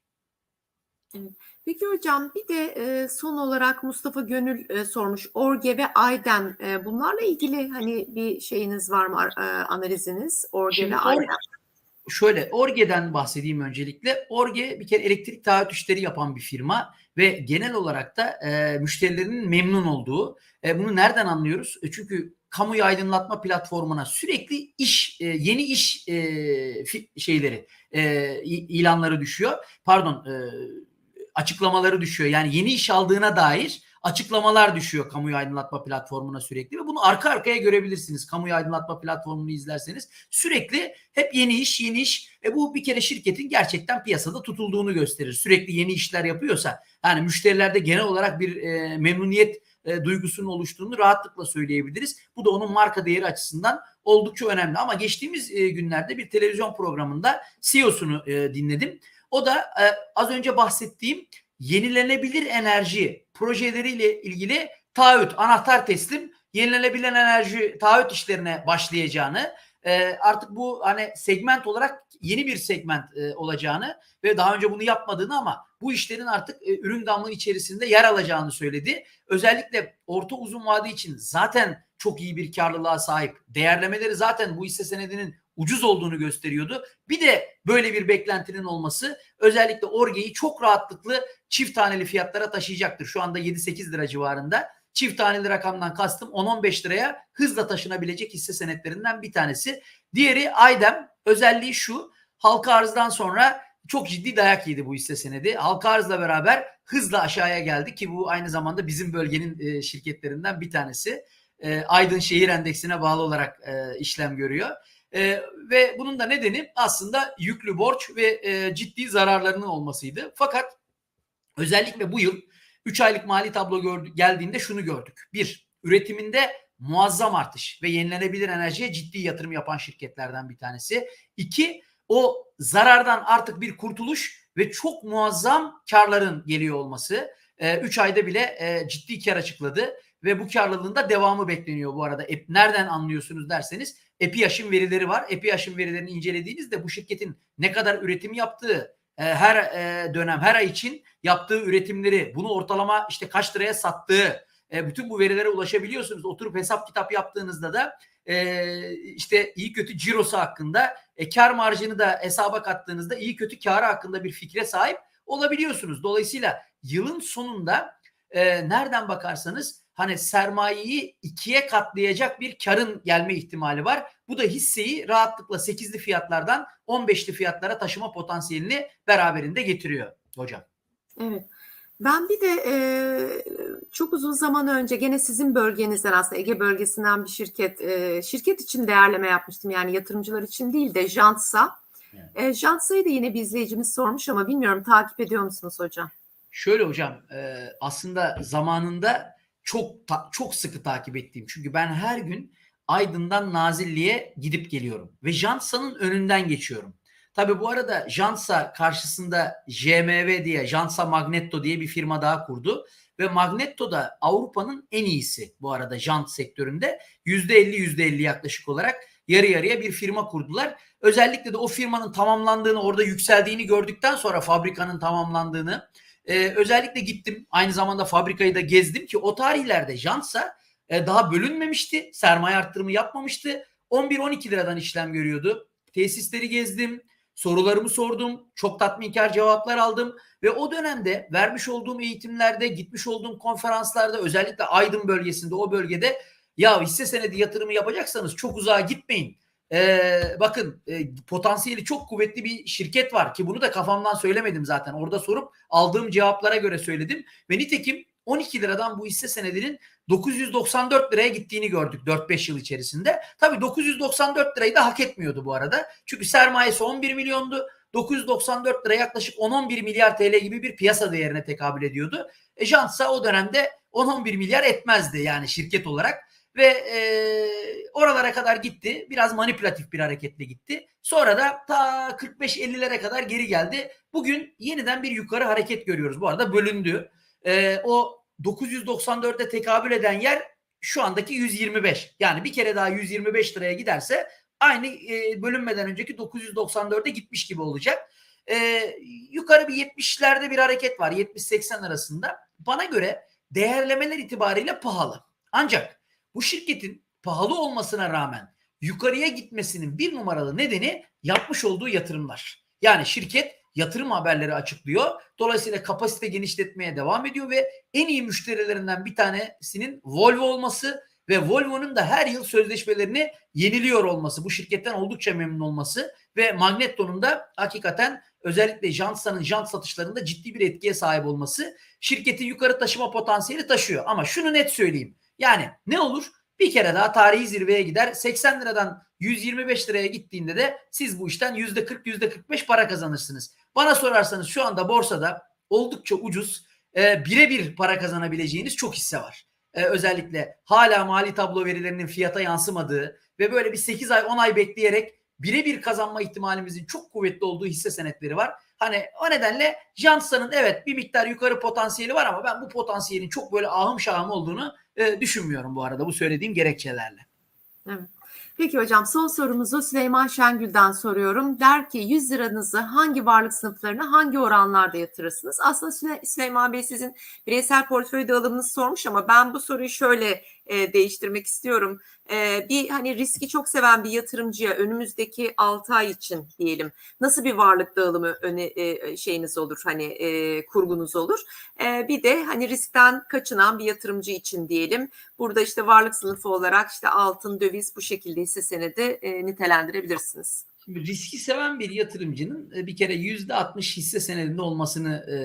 Evet. Peki hocam bir de e, son olarak Mustafa Gönül e, sormuş. Orge ve Ayden e, bunlarla ilgili hani bir şeyiniz var mı e, analiziniz? Orge Şimdi ve Ayden. Şöyle Orge'den bahsedeyim öncelikle. Orge bir kere elektrik taahhüt işleri yapan bir firma ve genel olarak da e, müşterilerinin memnun olduğu. E, bunu nereden anlıyoruz? E, çünkü kamuyu aydınlatma platformuna sürekli iş e, yeni iş e, şeyleri e, ilanları düşüyor. Pardon e, açıklamaları düşüyor. Yani yeni iş aldığına dair açıklamalar düşüyor kamuyu aydınlatma platformuna sürekli ve bunu arka arkaya görebilirsiniz. Kamuyu aydınlatma platformunu izlerseniz sürekli hep yeni iş, yeni iş. E bu bir kere şirketin gerçekten piyasada tutulduğunu gösterir. Sürekli yeni işler yapıyorsa yani müşterilerde genel olarak bir e, memnuniyet e, duygusunun oluştuğunu rahatlıkla söyleyebiliriz. Bu da onun marka değeri açısından oldukça önemli. Ama geçtiğimiz e, günlerde bir televizyon programında CEO'sunu e, dinledim. O da e, az önce bahsettiğim yenilenebilir enerji projeleriyle ilgili taahhüt, anahtar teslim yenilenebilir enerji taahhüt işlerine başlayacağını e, artık bu hani segment olarak yeni bir segment e, olacağını ve daha önce bunu yapmadığını ama bu işlerin artık e, ürün gamı içerisinde yer alacağını söyledi. Özellikle orta uzun vade için zaten çok iyi bir karlılığa sahip. Değerlemeleri zaten bu hisse senedinin ucuz olduğunu gösteriyordu. Bir de böyle bir beklentinin olması özellikle Orge'yi çok rahatlıkla çift taneli fiyatlara taşıyacaktır. Şu anda 7-8 lira civarında. Çift taneli rakamdan kastım 10-15 liraya hızla taşınabilecek hisse senetlerinden bir tanesi. Diğeri Aydem. Özelliği şu. Halka arzdan sonra çok ciddi dayak yedi bu hisse senedi. Halka arzla beraber hızla aşağıya geldi ki bu aynı zamanda bizim bölgenin e, şirketlerinden bir tanesi. E, Aydın Şehir Endeksine bağlı olarak e, işlem görüyor. E, ve bunun da nedeni aslında yüklü borç ve e, ciddi zararlarının olmasıydı. Fakat özellikle bu yıl 3 aylık mali tablo gördük, geldiğinde şunu gördük. Bir, üretiminde muazzam artış ve yenilenebilir enerjiye ciddi yatırım yapan şirketlerden bir tanesi. İki, o zarardan artık bir kurtuluş ve çok muazzam karların geliyor olması. 3 ayda bile e, ciddi kar açıkladı ve bu karlılığında devamı bekleniyor bu arada. E, nereden anlıyorsunuz derseniz EPİAŞ'ın verileri var. EPİAŞ'ın verilerini incelediğinizde bu şirketin ne kadar üretim yaptığı, e, her e, dönem, her ay için yaptığı üretimleri, bunu ortalama işte kaç liraya sattığı, e, bütün bu verilere ulaşabiliyorsunuz. Oturup hesap kitap yaptığınızda da e, işte iyi kötü cirosu hakkında, kar marjını da hesaba kattığınızda iyi kötü karı hakkında bir fikre sahip olabiliyorsunuz. Dolayısıyla yılın sonunda nereden bakarsanız hani sermayeyi ikiye katlayacak bir karın gelme ihtimali var. Bu da hisseyi rahatlıkla 8'li fiyatlardan 15'li fiyatlara taşıma potansiyelini beraberinde getiriyor hocam. Evet. Ben bir de e, çok uzun zaman önce gene sizin bölgenizden aslında Ege bölgesinden bir şirket e, şirket için değerleme yapmıştım. Yani yatırımcılar için değil de Jantsa. Evet. E, Jantsa'yı da yine bir izleyicimiz sormuş ama bilmiyorum takip ediyor musunuz hocam? Şöyle hocam e, aslında zamanında çok ta- çok sıkı takip ettiğim çünkü ben her gün Aydın'dan Nazilli'ye gidip geliyorum ve Jansa'nın önünden geçiyorum. Tabi bu arada Jansa karşısında JMV diye Jansa Magneto diye bir firma daha kurdu ve Magneto da Avrupa'nın en iyisi bu arada jant sektöründe %50 %50 yaklaşık olarak yarı yarıya bir firma kurdular. Özellikle de o firmanın tamamlandığını orada yükseldiğini gördükten sonra fabrikanın tamamlandığını ee, özellikle gittim. Aynı zamanda fabrikayı da gezdim ki o tarihlerde Jansa e, daha bölünmemişti. Sermaye arttırımı yapmamıştı. 11-12 liradan işlem görüyordu. Tesisleri gezdim. Sorularımı sordum. Çok tatminkar cevaplar aldım. Ve o dönemde vermiş olduğum eğitimlerde, gitmiş olduğum konferanslarda özellikle Aydın bölgesinde o bölgede ya hisse senedi yatırımı yapacaksanız çok uzağa gitmeyin. Ee, bakın e, potansiyeli çok kuvvetli bir şirket var ki bunu da kafamdan söylemedim zaten. Orada sorup aldığım cevaplara göre söyledim. Ve nitekim 12 liradan bu hisse senedinin 994 liraya gittiğini gördük 4-5 yıl içerisinde. Tabii 994 lirayı da hak etmiyordu bu arada. Çünkü sermayesi 11 milyondu. 994 lira yaklaşık 10-11 milyar TL gibi bir piyasa değerine tekabül ediyordu. E o dönemde 10-11 milyar etmezdi yani şirket olarak ve e, oralara kadar gitti. Biraz manipülatif bir hareketle gitti. Sonra da ta 45-50'lere kadar geri geldi. Bugün yeniden bir yukarı hareket görüyoruz. Bu arada bölündü. E, o 994'e tekabül eden yer şu andaki 125. Yani bir kere daha 125 liraya giderse aynı e, bölünmeden önceki 994'e gitmiş gibi olacak. E, yukarı bir 70'lerde bir hareket var. 70-80 arasında. Bana göre değerlemeler itibariyle pahalı. Ancak bu şirketin pahalı olmasına rağmen yukarıya gitmesinin bir numaralı nedeni yapmış olduğu yatırımlar. Yani şirket yatırım haberleri açıklıyor. Dolayısıyla kapasite genişletmeye devam ediyor ve en iyi müşterilerinden bir tanesinin Volvo olması ve Volvo'nun da her yıl sözleşmelerini yeniliyor olması, bu şirketten oldukça memnun olması ve Magneto'nun da hakikaten özellikle Jantsa'nın jant satışlarında ciddi bir etkiye sahip olması şirketi yukarı taşıma potansiyeli taşıyor. Ama şunu net söyleyeyim. Yani ne olur? Bir kere daha tarihi zirveye gider. 80 liradan 125 liraya gittiğinde de siz bu işten %40 %45 para kazanırsınız. Bana sorarsanız şu anda borsada oldukça ucuz e, birebir para kazanabileceğiniz çok hisse var. E, özellikle hala mali tablo verilerinin fiyata yansımadığı ve böyle bir 8 ay 10 ay bekleyerek birebir kazanma ihtimalimizin çok kuvvetli olduğu hisse senetleri var. Hani o nedenle Jansa'nın evet bir miktar yukarı potansiyeli var ama ben bu potansiyelin çok böyle ahım şahım olduğunu e, düşünmüyorum bu arada bu söylediğim gerekçelerle. Evet. Peki hocam son sorumuzu Süleyman Şengül'den soruyorum. Der ki 100 liranızı hangi varlık sınıflarına hangi oranlarda yatırırsınız? Aslında Süle- Süleyman Bey sizin bireysel portföy dağılımınızı sormuş ama ben bu soruyu şöyle e, değiştirmek istiyorum. E, bir hani riski çok seven bir yatırımcıya önümüzdeki 6 ay için diyelim nasıl bir varlık dağılımı öne, e, şeyiniz olur hani e, kurgunuz olur. E, bir de hani riskten kaçınan bir yatırımcı için diyelim. Burada işte varlık sınıfı olarak işte altın, döviz bu şekilde hisse senedi e, nitelendirebilirsiniz. Şimdi riski seven bir yatırımcının e, bir kere yüzde 60 hisse senedinde olmasını e,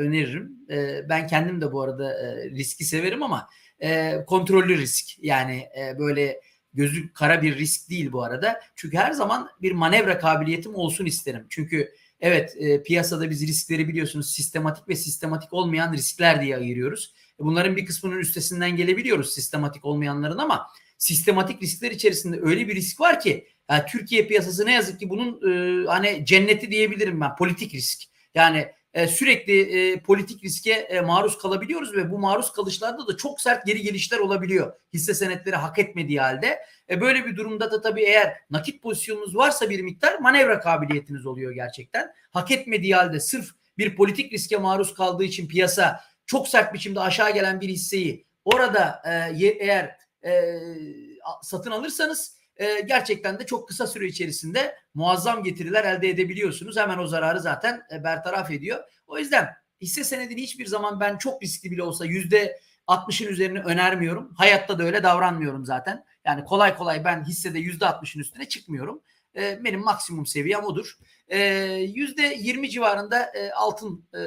öneririm. E, ben kendim de bu arada e, riski severim ama e, kontrollü risk. Yani e, böyle gözü kara bir risk değil bu arada. Çünkü her zaman bir manevra kabiliyetim olsun isterim. Çünkü evet e, piyasada biz riskleri biliyorsunuz sistematik ve sistematik olmayan riskler diye ayırıyoruz. E, bunların bir kısmının üstesinden gelebiliyoruz sistematik olmayanların ama sistematik riskler içerisinde öyle bir risk var ki yani Türkiye piyasası ne yazık ki bunun e, hani cenneti diyebilirim ben politik risk. Yani e, sürekli e, politik riske e, maruz kalabiliyoruz ve bu maruz kalışlarda da çok sert geri gelişler olabiliyor. Hisse senetleri hak etmediği halde. E, böyle bir durumda da tabii eğer nakit pozisyonunuz varsa bir miktar manevra kabiliyetiniz oluyor gerçekten. Hak etmediği halde sırf bir politik riske maruz kaldığı için piyasa çok sert biçimde aşağı gelen bir hisseyi orada e, eğer e, satın alırsanız e, gerçekten de çok kısa süre içerisinde muazzam getiriler elde edebiliyorsunuz. Hemen o zararı zaten e, bertaraf ediyor. O yüzden hisse senedini hiçbir zaman ben çok riskli bile olsa yüzde 60'ın üzerine önermiyorum. Hayatta da öyle davranmıyorum zaten. Yani kolay kolay ben hissede yüzde 60'ın üstüne çıkmıyorum. Ee, benim maksimum seviyem odur. Ee, Yüzde 20 civarında e, altın e,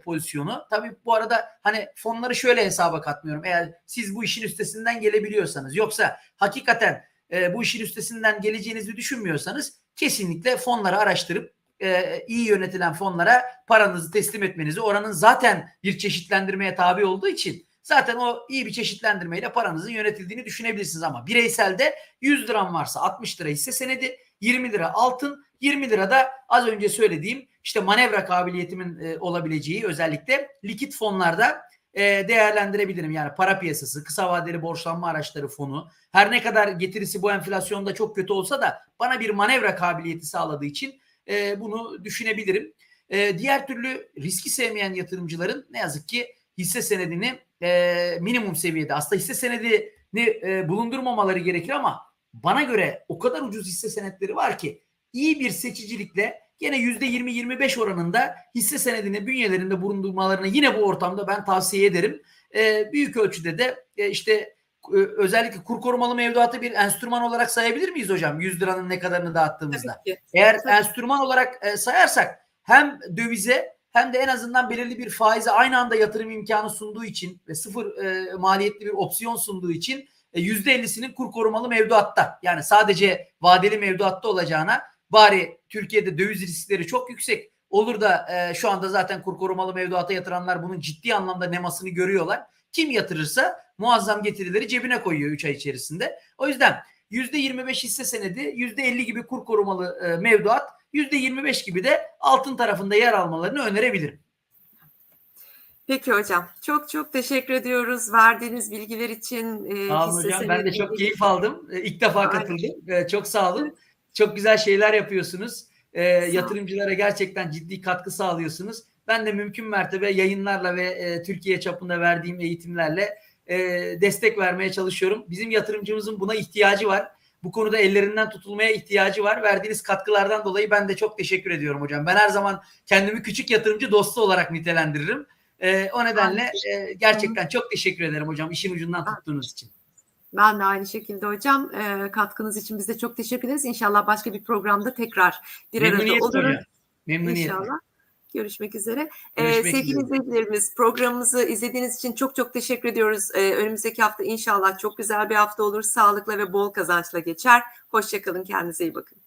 pozisyonu. Tabii bu arada hani fonları şöyle hesaba katmıyorum. Eğer siz bu işin üstesinden gelebiliyorsanız yoksa hakikaten e, bu işin üstesinden geleceğinizi düşünmüyorsanız kesinlikle fonları araştırıp e, iyi yönetilen fonlara paranızı teslim etmenizi oranın zaten bir çeşitlendirmeye tabi olduğu için zaten o iyi bir çeşitlendirmeyle paranızın yönetildiğini düşünebilirsiniz. Ama bireyselde 100 liram varsa 60 lira hisse senedi 20 lira altın 20 lira da az önce söylediğim işte manevra kabiliyetimin e, olabileceği özellikle likit fonlarda e, değerlendirebilirim. Yani para piyasası, kısa vadeli borçlanma araçları fonu her ne kadar getirisi bu enflasyonda çok kötü olsa da bana bir manevra kabiliyeti sağladığı için e, bunu düşünebilirim. E, diğer türlü riski sevmeyen yatırımcıların ne yazık ki hisse senedini minimum seviyede aslında hisse senedini e, bulundurmamaları gerekir ama bana göre o kadar ucuz hisse senetleri var ki iyi bir seçicilikle gene %20-25 oranında hisse senedini bünyelerinde bulundurmalarını yine bu ortamda ben tavsiye ederim. E, büyük ölçüde de e, işte e, özellikle kur korumalı mevduatı bir enstrüman olarak sayabilir miyiz hocam? 100 liranın ne kadarını dağıttığımızda. Eğer Tabii. enstrüman olarak e, sayarsak hem dövize hem de en azından belirli bir faize aynı anda yatırım imkanı sunduğu için ve sıfır e, maliyetli bir opsiyon sunduğu için e, %50'sinin kur korumalı mevduatta yani sadece vadeli mevduatta olacağına bari Türkiye'de döviz riskleri çok yüksek olur da e, şu anda zaten kur korumalı mevduata yatıranlar bunun ciddi anlamda nemasını görüyorlar. Kim yatırırsa muazzam getirileri cebine koyuyor 3 ay içerisinde. O yüzden %25 hisse senedi, %50 gibi kur korumalı e, mevduat, %25 gibi de altın tarafında yer almalarını önerebilirim. Peki hocam. Çok çok teşekkür ediyoruz verdiğiniz bilgiler için. e, Sağ olun hocam. Ben de çok keyif aldım. E, İlk defa Aynen. katıldım. E, Çok sağ olun. Çok güzel şeyler yapıyorsunuz. E, yatırımcılara gerçekten ciddi katkı sağlıyorsunuz. Ben de mümkün mertebe yayınlarla ve e, Türkiye çapında verdiğim eğitimlerle e, destek vermeye çalışıyorum. Bizim yatırımcımızın buna ihtiyacı var. Bu konuda ellerinden tutulmaya ihtiyacı var. Verdiğiniz katkılardan dolayı ben de çok teşekkür ediyorum hocam. Ben her zaman kendimi küçük yatırımcı dostu olarak nitelendiririm. E, o nedenle e, gerçekten çok teşekkür ederim hocam işin ucundan tuttuğunuz için. Ben de aynı şekilde hocam. E, katkınız için biz de çok teşekkür ederiz. İnşallah başka bir programda tekrar bir arada oluruz. Memnuniyetle. İnşallah. Görüşmek üzere. Ee, Görüşmek sevgili üzere. izleyicilerimiz programımızı izlediğiniz için çok çok teşekkür ediyoruz. Ee, önümüzdeki hafta inşallah çok güzel bir hafta olur. Sağlıkla ve bol kazançla geçer. Hoşçakalın. Kendinize iyi bakın.